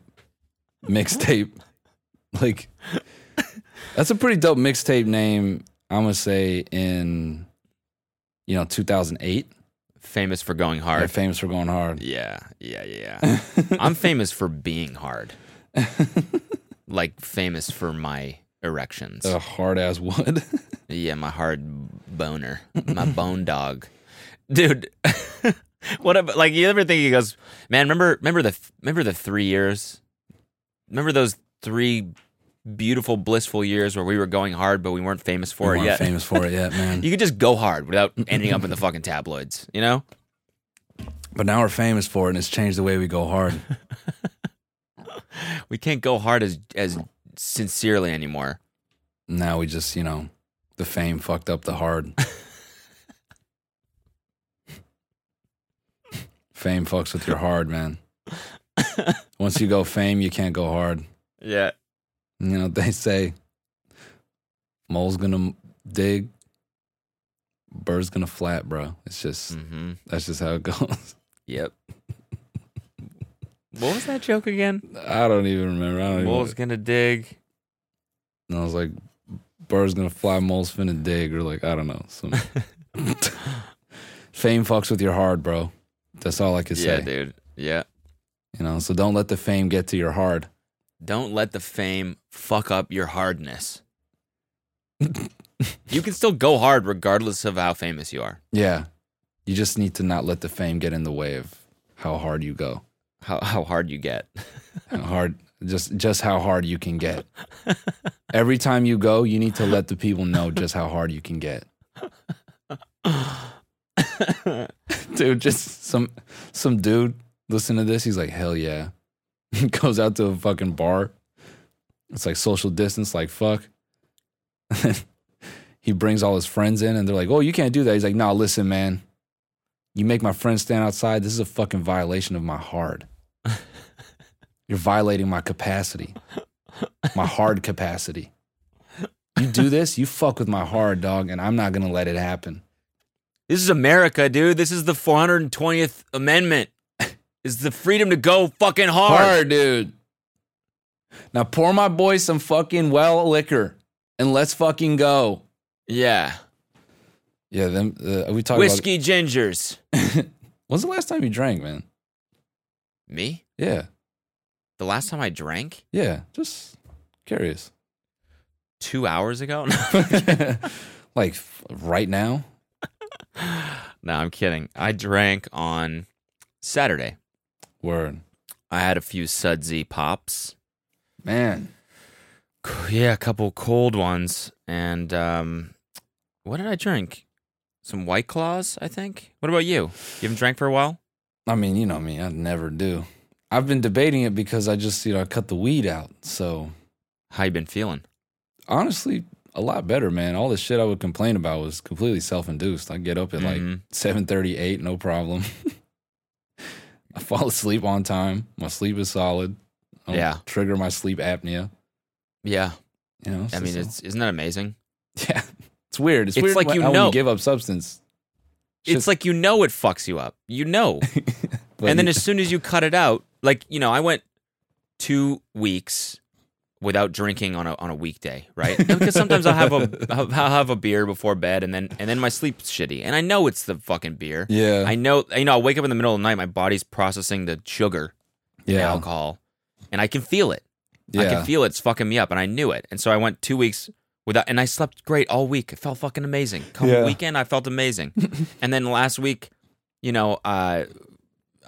[SPEAKER 4] mixtape like that's a pretty dope mixtape name i'm gonna say in you know 2008
[SPEAKER 5] famous for going hard.
[SPEAKER 4] famous for going hard
[SPEAKER 5] Yeah yeah yeah. yeah. I'm famous for being hard. like famous for my erections.
[SPEAKER 4] a hard ass wood
[SPEAKER 5] Yeah, my hard boner, my bone dog, dude. what about like you ever think he goes, man? Remember, remember the remember the three years? Remember those three beautiful, blissful years where we were going hard, but we weren't famous for
[SPEAKER 4] we
[SPEAKER 5] it
[SPEAKER 4] weren't
[SPEAKER 5] yet.
[SPEAKER 4] famous for it yet, man.
[SPEAKER 5] You could just go hard without ending up in the fucking tabloids, you know?
[SPEAKER 4] but now we're famous for it, and it's changed the way we go hard.
[SPEAKER 5] We can't go hard as as sincerely anymore.
[SPEAKER 4] now we just, you know, the fame fucked up the hard. fame fucks with your hard, man. Once you go fame, you can't go hard.
[SPEAKER 5] Yeah.
[SPEAKER 4] You know, they say mole's gonna dig, bird's gonna flat, bro. It's just
[SPEAKER 5] Mm-hmm.
[SPEAKER 4] that's just how it goes.
[SPEAKER 5] Yep. What was that joke again?
[SPEAKER 4] I don't even remember. I don't even.
[SPEAKER 5] Mole's gonna dig.
[SPEAKER 4] And I was like, bird's gonna fly, mole's finna dig, or like I don't know. Some fame fucks with your heart, bro. That's all I can
[SPEAKER 5] Yeah,
[SPEAKER 4] say.
[SPEAKER 5] dude. Yeah.
[SPEAKER 4] You know, so don't let the fame get to your heart.
[SPEAKER 5] Don't let the fame fuck up your hardness. you can still go hard regardless of how famous you are.
[SPEAKER 4] Yeah, you just need to not let the fame get in the way of how hard you go.
[SPEAKER 5] How how hard you get.
[SPEAKER 4] How hard, just just how hard you can get. Every time you go, you need to let the people know just how hard you can get. dude, just some some dude listen to this. He's like, hell yeah. He goes out to a fucking bar. It's like social distance, like fuck. he brings all his friends in and they're like, oh, you can't do that. He's like, no, listen, man. You make my friends stand outside. This is a fucking violation of my hard. You're violating my capacity, my hard capacity. You do this, you fuck with my hard, dog, and I'm not gonna let it happen.
[SPEAKER 5] This is America, dude. This is the 420th Amendment. Is the freedom to go fucking hard.
[SPEAKER 4] Hard, dude. Now pour my boy some fucking well liquor and let's fucking go.
[SPEAKER 5] Yeah.
[SPEAKER 4] Yeah, them. Uh, we talked
[SPEAKER 5] Whiskey gingers.
[SPEAKER 4] When's the last time you drank, man?
[SPEAKER 5] Me?
[SPEAKER 4] Yeah,
[SPEAKER 5] The last time I drank?
[SPEAKER 4] yeah. Just curious.
[SPEAKER 5] Two hours ago?
[SPEAKER 4] like right now.
[SPEAKER 5] no, I'm kidding. I drank on Saturday.
[SPEAKER 4] Word,
[SPEAKER 5] I had a few sudsy pops.
[SPEAKER 4] man.
[SPEAKER 5] Yeah, a couple cold ones. And um, what did I drink? Some White Claws, I think. What about you? You haven't drank for a while?
[SPEAKER 4] I mean, you know me. I never do. I've been debating it because I just, you know, I cut the weed out. So
[SPEAKER 5] How you been feeling?
[SPEAKER 4] honestly, a lot better, man. All the shit I would complain about was completely self-induced. I get up at like
[SPEAKER 5] Mhm.
[SPEAKER 4] seven thirty-eight, no problem. I fall asleep on time. My sleep is solid. I don't
[SPEAKER 5] Yeah.
[SPEAKER 4] trigger my sleep apnea.
[SPEAKER 5] Yeah.
[SPEAKER 4] You know,
[SPEAKER 5] I mean,
[SPEAKER 4] so-
[SPEAKER 5] it's isn't that amazing?
[SPEAKER 4] yeah, it's weird. It's,
[SPEAKER 5] It's
[SPEAKER 4] weird
[SPEAKER 5] like you know.
[SPEAKER 4] you give up substance.
[SPEAKER 5] It's like you know it fucks you up. You know. and then as soon as you cut it out, like, you know, I went two weeks without drinking on a on a weekday, right? Because sometimes I'll have a I'll have a beer before bed and then and then my sleep's shitty. And I know it's the fucking beer.
[SPEAKER 4] yeah,
[SPEAKER 5] I know you know, I'll wake up in the middle of the night, my body's processing the sugar, the
[SPEAKER 4] yeah,
[SPEAKER 5] alcohol, and I can feel it.
[SPEAKER 4] yeah.
[SPEAKER 5] I can feel it's fucking me up, and I knew it. And so I went two weeks without, and I slept great all week. It felt fucking amazing. Come
[SPEAKER 4] Yeah.
[SPEAKER 5] weekend, I felt amazing. and then last week, you know, uh,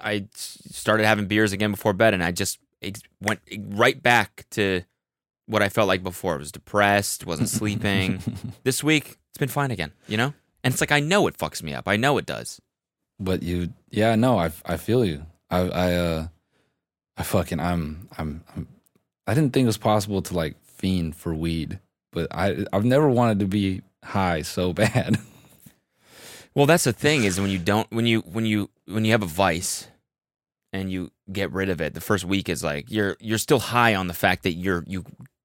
[SPEAKER 5] I started having beers again before bed, and I just went right back to what I felt like before. I was depressed, wasn't sleeping. this week, it's been fine again. You know, and it's like I know it fucks me up. I know it does.
[SPEAKER 4] But you, yeah, no, I, I feel you. I, I, uh, I fucking, I'm, I'm, I'm, I didn't think it was possible to like fiend for weed, but I, I've never wanted to be high so bad.
[SPEAKER 5] Well, that's the thing is when you don't when you when you when you have a vice and you get rid of it, the first week is like you're you're still high on the fact that you're you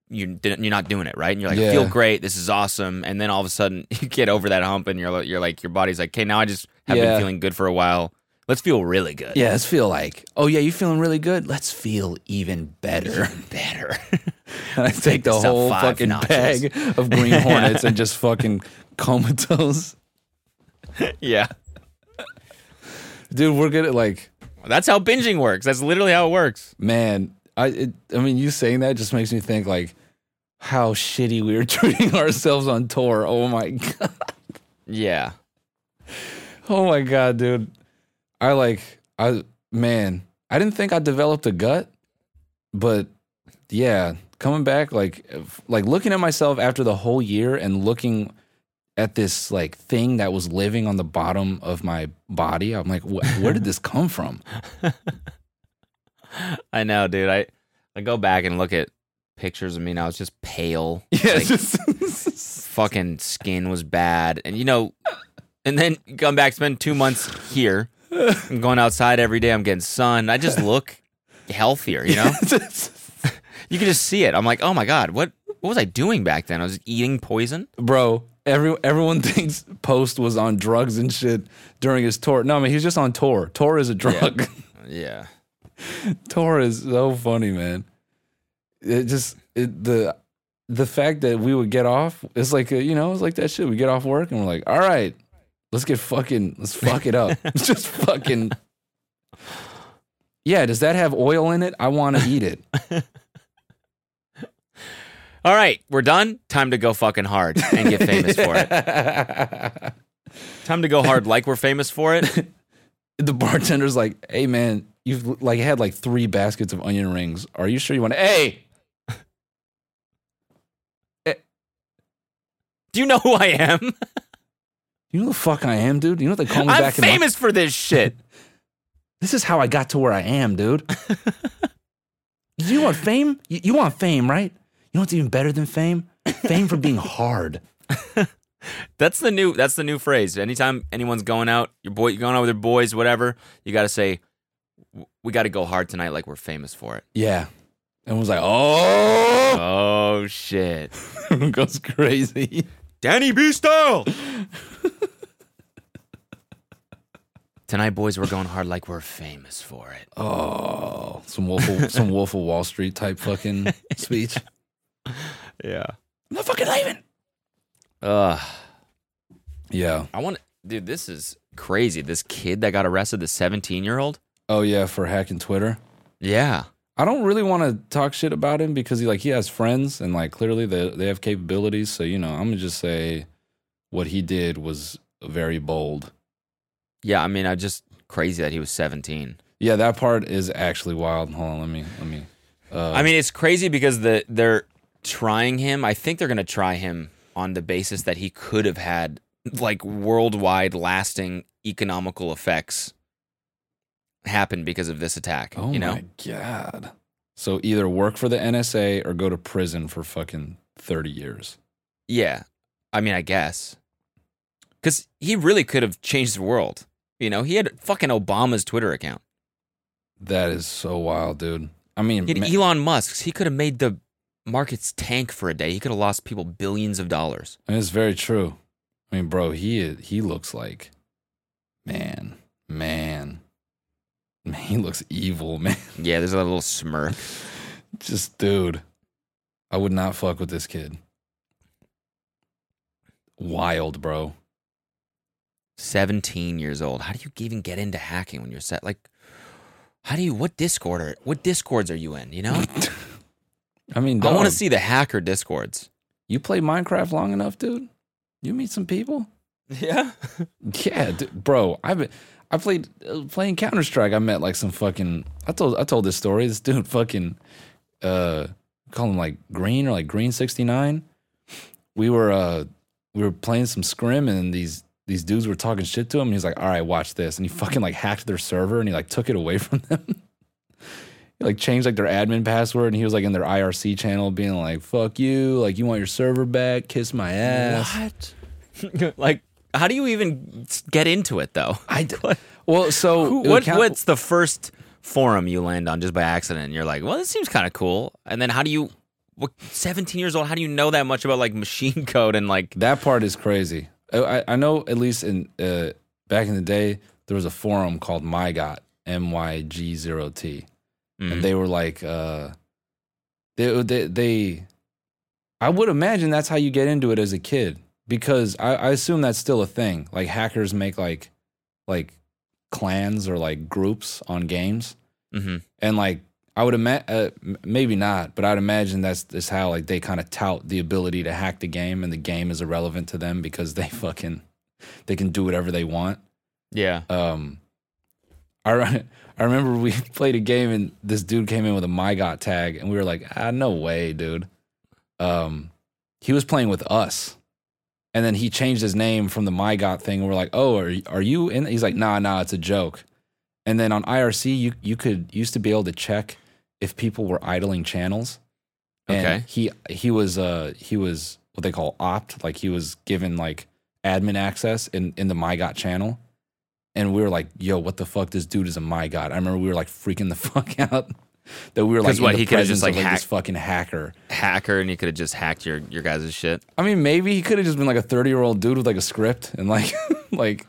[SPEAKER 5] you you're not doing it right, and you're like I feel great, this is awesome, and then all of a sudden you get over that hump and you're like- you're like your body's like, okay, now I just have
[SPEAKER 4] Yeah.
[SPEAKER 5] been feeling good for a while. Let's feel really good.
[SPEAKER 4] yeah, let's feel like, oh yeah, you feeling really good? Let's feel even better.
[SPEAKER 5] better.
[SPEAKER 4] and I take the whole fucking
[SPEAKER 5] notches.
[SPEAKER 4] bag of green hornets and just fucking comatose.
[SPEAKER 5] yeah,
[SPEAKER 4] Dude, we're good at like,
[SPEAKER 5] that's how binging works. That's literally how it works.
[SPEAKER 4] man, I, it, I mean, you saying that just makes me think like how shitty we were treating ourselves on tour. Oh my god.
[SPEAKER 5] Yeah.
[SPEAKER 4] Oh my god, dude. I like I man, I didn't think I developed a gut, but yeah, coming back, like, like looking at myself after the whole year and looking at this like thing that was living on the bottom of my body. I'm like, where did this come from?
[SPEAKER 5] I know, dude. I I go back and look at pictures of me now. It's just pale.
[SPEAKER 4] Yeah,
[SPEAKER 5] Like,
[SPEAKER 4] just
[SPEAKER 5] fucking skin was bad, and you know, and then come back, spend two months here. I'm going outside every day. I'm getting sun. I just look healthier. You know, you can just see it. I'm like, oh my god, what what was I doing back then? I was eating poison.
[SPEAKER 4] bro. Every everyone thinks Post was on drugs and shit during his tour. No, I mean he's just on tour. Tour is a drug.
[SPEAKER 5] Yeah.
[SPEAKER 4] tour is so funny, man. It just it, the the fact that we would get off. It's like you know, it's like that shit. We get off work and we're like, all right, let's get fucking, let's fuck it up. Let's just fucking. Yeah, does that have oil in it? I want to eat it.
[SPEAKER 5] All right, we're done. Time to go fucking hard and get famous for it. Time to go hard like we're famous for it.
[SPEAKER 4] the bartender's like, "Hey man, you've like had like three baskets of onion rings. Are you sure you want to?" Hey,
[SPEAKER 5] Do you know who I am?
[SPEAKER 4] You know the fuck I am, dude. You know what they call me
[SPEAKER 5] I'm
[SPEAKER 4] back my-
[SPEAKER 5] famous for this shit.
[SPEAKER 4] This is how I got to where I am, dude. You want fame? You, you want fame, right? You know what's even better than fame? Fame for being hard.
[SPEAKER 5] That's the new. That's the new phrase. Anytime anyone's going out, your boy, you're going out with your boys, whatever. You got to say, "We got to go hard tonight, like we're famous for it."
[SPEAKER 4] Yeah. And was like, oh,
[SPEAKER 5] Oh shit,
[SPEAKER 4] everyone goes crazy.
[SPEAKER 5] Danny B style. Tonight, boys, we're going hard like we're famous for it.
[SPEAKER 4] Oh, some Wolf, of, some Wolf of Wall Street type fucking speech.
[SPEAKER 5] Yeah.
[SPEAKER 4] I'm not fucking leaving.
[SPEAKER 5] Ugh.
[SPEAKER 4] Yeah.
[SPEAKER 5] I want, to, dude. This is crazy. This kid that got arrested, the 17 year old.
[SPEAKER 4] Oh yeah, for hacking Twitter.
[SPEAKER 5] Yeah.
[SPEAKER 4] I don't really want to talk shit about him because he like he has friends and like clearly they they have capabilities. So you know, I'm gonna just say what he did was very bold.
[SPEAKER 5] Yeah. I mean, I just crazy that he was 17.
[SPEAKER 4] Yeah, that part is actually wild. Hold on, let me let me. Uh,
[SPEAKER 5] I mean, it's crazy because the they're trying him. I think they're going to try him on the basis that he could have had like worldwide lasting economical effects happen because of this attack.
[SPEAKER 4] oh
[SPEAKER 5] you know,
[SPEAKER 4] my god. So either work for the NSA or go to prison for fucking thirty years.
[SPEAKER 5] yeah. I mean, I guess because he really could have changed the world. You know, he had fucking Obama's Twitter account.
[SPEAKER 4] That is so wild, dude. I mean,
[SPEAKER 5] He had
[SPEAKER 4] ma-
[SPEAKER 5] Elon Musk's. He could have made the markets tank for a day. He could have lost people billions of dollars.
[SPEAKER 4] And it's very true. I mean, bro, he he looks like man, man. Man, he looks evil, man.
[SPEAKER 5] Yeah, there's a little smirk.
[SPEAKER 4] Just dude. I would not fuck with this kid. Wild, bro.
[SPEAKER 5] 17 years old. How do you even get into hacking when you're set? Like, how do you, what Discord are, what Discords are you in? You know?
[SPEAKER 4] I mean,
[SPEAKER 5] I want to see the hacker Discords.
[SPEAKER 4] you play Minecraft long enough, dude. You meet some people.
[SPEAKER 5] Yeah.
[SPEAKER 4] Yeah, bro. I've been, I played uh, playing Counter Strike. I met like some fucking. I told I told this story. This dude fucking, uh, call him like Green or like Green sixty nine. We were uh we were playing some scrim and these these dudes were talking shit to him. And he's like, "All right, watch this," and he fucking like hacked their server and he like took it away from them. he like changed like their admin password and he was like in their IRC channel being like, "Fuck you!" Like you want your server back? Kiss my ass.
[SPEAKER 5] What? like, how do you even get into it though?
[SPEAKER 4] I d- well, so
[SPEAKER 5] Who, what,
[SPEAKER 4] count-
[SPEAKER 5] what's the first forum you land on just by accident? And you're like, well, this seems kind of cool. And then how do you, what, 17 years old, how do you know that much about like machine code and like,
[SPEAKER 4] That part is crazy. I, I- know at least in uh, back in the day there was a forum called MyG0t M Y G zero T, and they were like uh, they, they they I would imagine that's how you get into it as a kid because I, I assume that's still a thing. Like hackers make like like clans or like groups on games
[SPEAKER 5] Mhm.
[SPEAKER 4] and like I would imagine, uh, maybe not, but I'd imagine that's that's how like they kind of tout the ability to hack the game, and the game is irrelevant to them because they fucking they can do whatever they want.
[SPEAKER 5] yeah.
[SPEAKER 4] Um, I I remember we played a game and this dude came in with a MyG0t tag and we were like, ah, no way, dude. Um, he was playing with us, and then he changed his name from the MyG0t thing. And we're like, oh, are are you in? He's like, nah, nah, it's a joke. And then on IRC, you you could used to be able to check if people were idling channels. And
[SPEAKER 5] Okay.
[SPEAKER 4] He he was uh he was what they call opped, like he was given like admin access in in the MyG0t channel. And we were like, yo, what the fuck? This dude is a MyG0t. I remember we were like freaking the fuck out that we were like,
[SPEAKER 5] 'Cause what,
[SPEAKER 4] in the
[SPEAKER 5] he could've just, like,
[SPEAKER 4] of, like this fucking hacker.
[SPEAKER 5] Hacker, and he could have just hacked your your guys' shit.
[SPEAKER 4] I mean, maybe he could have just been like a 30 year old dude with like a script and like, like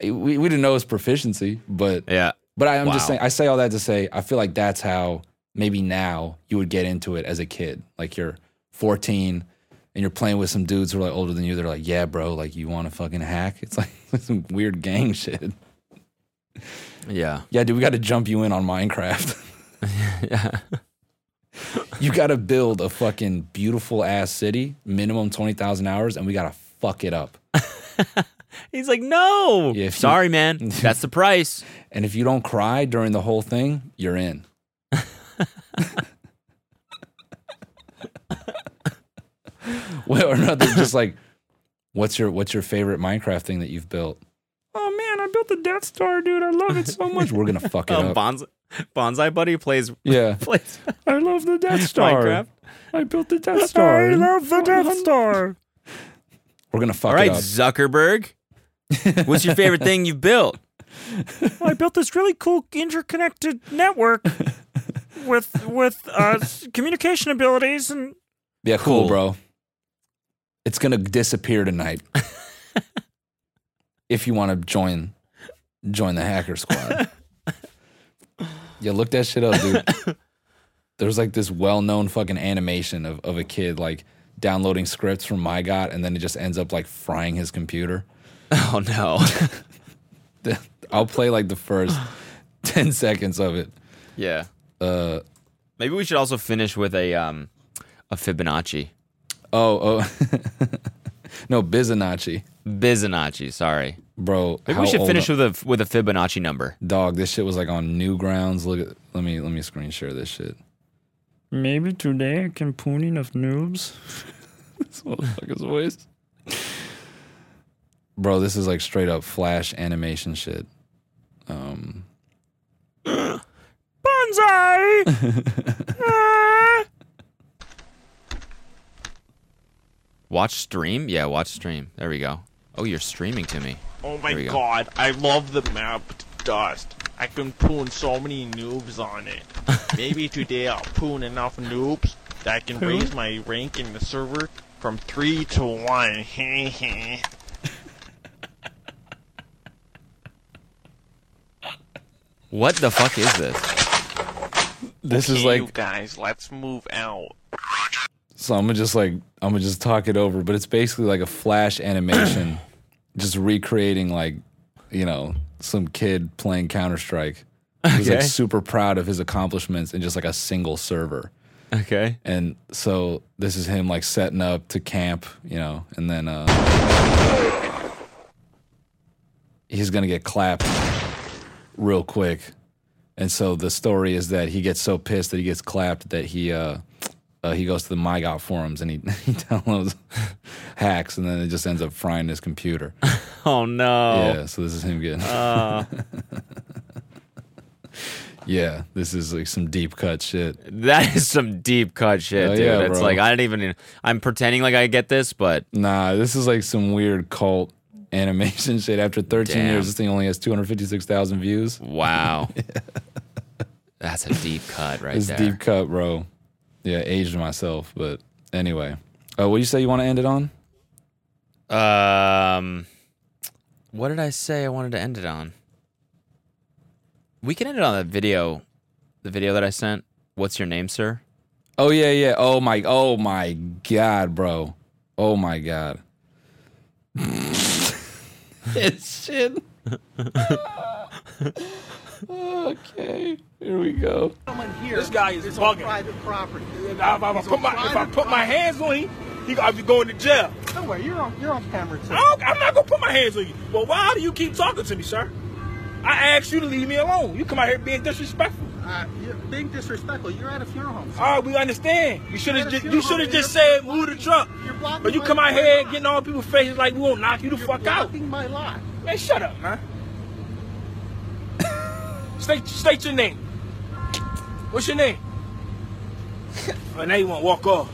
[SPEAKER 4] we, we didn't know his proficiency, but,
[SPEAKER 5] Yeah.
[SPEAKER 4] but I, I'm just
[SPEAKER 5] Wow.
[SPEAKER 4] saying, I say all that to say, I feel like that's how maybe now you would get into it as a kid. Like you're 14 and you're playing with some dudes who are like older than you. They're like, yeah, bro, like you want to fucking hack? It's like some weird gang shit.
[SPEAKER 5] Yeah.
[SPEAKER 4] Yeah, dude, we got to jump you in on Minecraft.
[SPEAKER 5] yeah.
[SPEAKER 4] you got to build a fucking beautiful ass city, minimum 20,000 hours, and we got to fuck it up.
[SPEAKER 5] He's like, no.
[SPEAKER 4] Yeah, if you-
[SPEAKER 5] Sorry, man. That's the price.
[SPEAKER 4] And if you don't cry during the whole thing, you're in. well, or not, just like, what's your what's your favorite Minecraft thing that you've built? Oh man, I built the Death Star, dude. I love it so much. We're gonna fuck it
[SPEAKER 5] Um,
[SPEAKER 4] up.
[SPEAKER 5] Bonsai, Bonsai Buddy plays
[SPEAKER 4] yeah,
[SPEAKER 5] plays
[SPEAKER 4] I love the Death Star.
[SPEAKER 5] Minecraft.
[SPEAKER 4] I built the Death Star.
[SPEAKER 5] I love the Death Star.
[SPEAKER 4] We're gonna fuck
[SPEAKER 5] All right,
[SPEAKER 4] it up.
[SPEAKER 5] Zuckerberg. What's your favorite thing you've built?
[SPEAKER 8] I built this really cool interconnected network with with uh, communication abilities and
[SPEAKER 4] Yeah, cool,
[SPEAKER 5] Cool.
[SPEAKER 4] bro. It's gonna disappear tonight. if you want to join join the hacker squad. Yeah, look that shit up, dude. There's like this well-known fucking animation of, of a kid like downloading scripts from MyG0t and then it just ends up like frying his computer.
[SPEAKER 5] Oh no.
[SPEAKER 4] I'll play like the first 10 seconds of it.
[SPEAKER 5] yeah.
[SPEAKER 4] Uh
[SPEAKER 5] Maybe we should also finish with a um a Fibonacci.
[SPEAKER 4] oh, oh. no, Bizanacci.
[SPEAKER 5] Bizonacci, sorry.
[SPEAKER 4] Bro,
[SPEAKER 5] Maybe we should finish
[SPEAKER 4] am-
[SPEAKER 5] with a with a Fibonacci number.
[SPEAKER 4] Dog, this shit was like on Newgrounds. Look at let me let me screen share this shit.
[SPEAKER 8] maybe today I can poon enough noobs.
[SPEAKER 4] This motherfucker's voice. Bro, this is like straight up flash animation shit. Um
[SPEAKER 8] Bonsai! Ah!
[SPEAKER 5] Watch stream? Yeah, watch stream. There we go. Oh, you're streaming to me.
[SPEAKER 9] Oh my
[SPEAKER 5] go.
[SPEAKER 9] god, I love the map Dust. I can poon so many noobs on it. Maybe today I'll poon enough noobs that I can raise my rank in the server from 3 to 1. Heh heh.
[SPEAKER 5] What the fuck is this?
[SPEAKER 4] this is
[SPEAKER 9] Okay, you
[SPEAKER 4] like
[SPEAKER 9] guys, let's move out.
[SPEAKER 4] so I'm gonna just like I'm gonna just talk it over, but it's basically like a flash animation just recreating like, you know, some kid playing Counter Strike. He's like
[SPEAKER 5] Okay.
[SPEAKER 4] super proud of his accomplishments in just like a single server.
[SPEAKER 5] Okay.
[SPEAKER 4] And so this is him like setting up to camp, you know, and then uh he's gonna get clapped real quick. And so the story is that he gets so pissed that he gets clapped that he uh, uh he goes to the MyG0t forums and he, he downloads hacks and then it just ends up frying his computer.
[SPEAKER 5] Oh no.
[SPEAKER 4] Yeah, so this is him getting
[SPEAKER 5] Uh,
[SPEAKER 4] Yeah, this is like some deep cut shit.
[SPEAKER 5] that is some deep cut shit,
[SPEAKER 4] Oh,
[SPEAKER 5] dude.
[SPEAKER 4] yeah,
[SPEAKER 5] it's
[SPEAKER 4] bro.
[SPEAKER 5] like I don't even. I'm pretending like I get this, but
[SPEAKER 4] Nah, this is like some weird cult animation shit. After 13
[SPEAKER 5] Damn.
[SPEAKER 4] years, this thing only has 256,000 views.
[SPEAKER 5] wow. That's a deep cut right
[SPEAKER 4] it's
[SPEAKER 5] there.
[SPEAKER 4] deep cut, bro. Yeah, aged myself, but anyway. Uh, what do you say you want to end it on?
[SPEAKER 5] Um, what did I say I wanted to end it on? We can end it on the video, the video that I sent. What's your name, sir?
[SPEAKER 4] Oh yeah, yeah. Oh my, oh my god, bro. Oh my god. it's shit. okay, here we go.
[SPEAKER 10] This guy is talking. Private property. If I, if I put my if I put my hands on him, he gonna be going to jail.
[SPEAKER 11] Don't worry, you're on you're on camera too.
[SPEAKER 10] I I'm not gonna put my hands on you. Well, why do you keep talking to me, sir? I asked you to leave me alone. You come out here being disrespectful.
[SPEAKER 11] Uh, you're being disrespectful. You're at a funeral home. sir.
[SPEAKER 10] All right, we understand. You should have
[SPEAKER 11] You're
[SPEAKER 10] just you should have just
[SPEAKER 11] You're-
[SPEAKER 10] said move the truck.
[SPEAKER 11] You're blocking
[SPEAKER 10] But you come out here
[SPEAKER 11] lot.
[SPEAKER 10] here getting all people's faces like we won't knock you the
[SPEAKER 11] You're
[SPEAKER 10] fuck out.
[SPEAKER 11] blocking my lot.
[SPEAKER 10] Man, shut up, man. State state your name. What's your name? oh, now you want to walk off.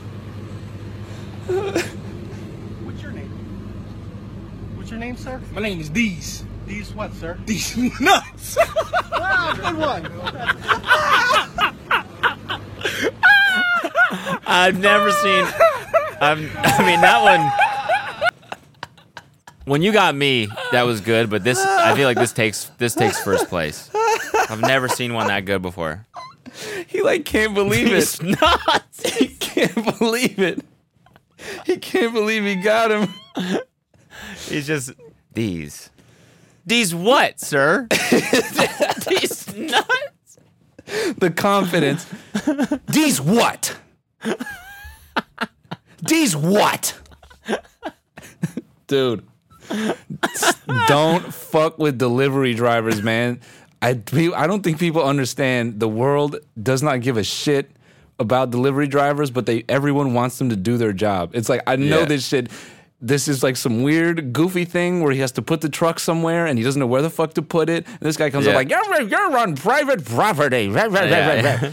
[SPEAKER 11] What's your name? What's your name, sir?
[SPEAKER 10] My name is Deez.
[SPEAKER 11] These what, sir?
[SPEAKER 10] Deez nuts.
[SPEAKER 11] wow, good one.
[SPEAKER 2] I've never seen. I've, I mean, that one. When you got me, that was good, but this, I feel like this takes this takes first place. I've never seen one that good before.
[SPEAKER 4] He like can't believe it.
[SPEAKER 2] He's not.
[SPEAKER 4] he can't believe it. He can't believe he got him.
[SPEAKER 2] He's just these. These what, sir? these nuts.
[SPEAKER 4] The confidence. These what? These what? Dude. Don't fuck with delivery drivers, man. I I don't think people understand the world does not give a shit about delivery drivers, but they everyone wants them to do their job. It's like I know
[SPEAKER 5] Yeah.
[SPEAKER 4] this shit. This is like some weird, goofy thing where he has to put the truck somewhere and he doesn't know where the fuck to put it. And this guy comes
[SPEAKER 5] Yeah.
[SPEAKER 4] up like, "You're you're on private property."
[SPEAKER 5] Yeah,
[SPEAKER 4] rah,
[SPEAKER 5] yeah.
[SPEAKER 4] rah.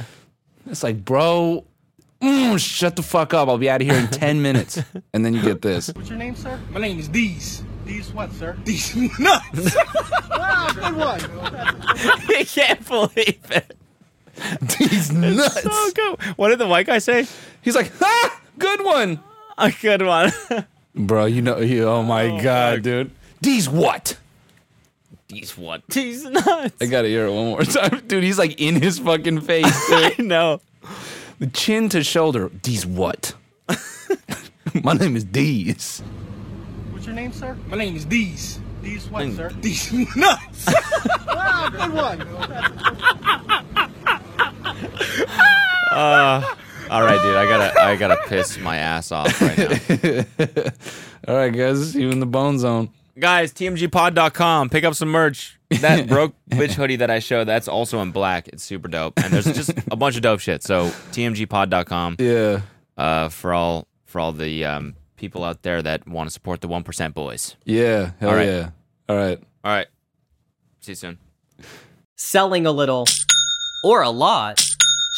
[SPEAKER 4] It's like, bro, mm, shut the fuck up. I'll be out of here in ten minutes. And then you get this.
[SPEAKER 11] What's your name, sir?
[SPEAKER 10] My name is Deez.
[SPEAKER 11] These what, sir?
[SPEAKER 10] These nuts.
[SPEAKER 11] wow, good one.
[SPEAKER 2] he can't believe it.
[SPEAKER 4] These nuts.
[SPEAKER 2] So good. What did the white guy say?
[SPEAKER 4] He's like, ah, good one.
[SPEAKER 2] A good one.
[SPEAKER 4] Bro, you know, you, oh my god,
[SPEAKER 2] fuck.
[SPEAKER 4] dude. These what?
[SPEAKER 2] These what? These nuts.
[SPEAKER 4] I gotta hear it one more time. Dude, he's like in his fucking face.
[SPEAKER 2] I know.
[SPEAKER 4] the chin to shoulder. These what? My name is Deez.
[SPEAKER 11] What's your name, sir?
[SPEAKER 10] My name is Deez.
[SPEAKER 11] These what, sir?
[SPEAKER 10] Deez nuts.
[SPEAKER 11] wow, good one.
[SPEAKER 2] Uh, all right, dude. I gotta, I gotta piss my ass off right now.
[SPEAKER 4] All right, guys, see you in the bone zone.
[SPEAKER 2] Guys, tmgpod.com. Pick up some merch. That broke bitch hoodie that I showed, that's also in black. It's super dope. And there's just a bunch of dope shit. So tmgpod.com
[SPEAKER 4] Yeah.
[SPEAKER 2] uh, for all for all the um, people out there that want to support the one percent boys.
[SPEAKER 4] Yeah. Hell
[SPEAKER 2] All right.
[SPEAKER 4] yeah. All right.
[SPEAKER 2] All right. See you soon.
[SPEAKER 1] Selling a little or a lot,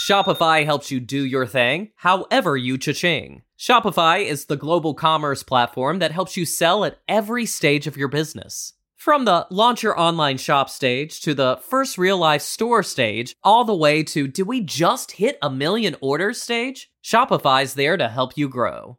[SPEAKER 1] Shopify helps you do your thing however you cha-ching. Shopify is the global commerce platform that helps you sell at every stage of your business. From the launch your online shop stage to the first real life store stage, all the way to do we just hit a million orders stage? Shopify's there to help you grow.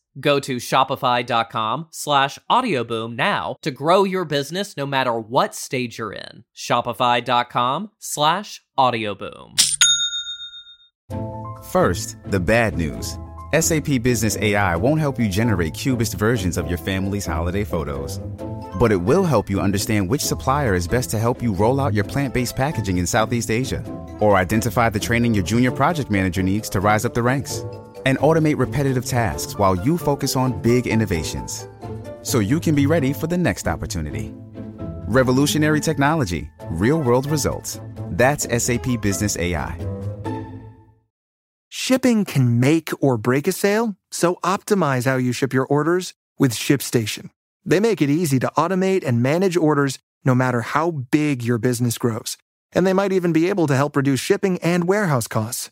[SPEAKER 1] Go to shopify.com slash audioboom now to grow your business no matter what stage you're in. Shopify.com slash audioboom.
[SPEAKER 7] First, the bad news. SAP Business AI won't help you generate cubist versions of your family's holiday photos. But it will help you understand which supplier is best to help you roll out your plant based packaging in Southeast Asia, or identify the training your junior project manager needs to rise up the ranks, and automate repetitive tasks while you focus on big innovations. So you can be ready for the next opportunity. Revolutionary technology, real world results. That's SAP Business AI.
[SPEAKER 12] Shipping can make or break a sale, so optimize how you ship your orders with ShipStation. They make it easy to automate and manage orders no matter how big your business grows. And they might even be able to help reduce shipping and warehouse costs.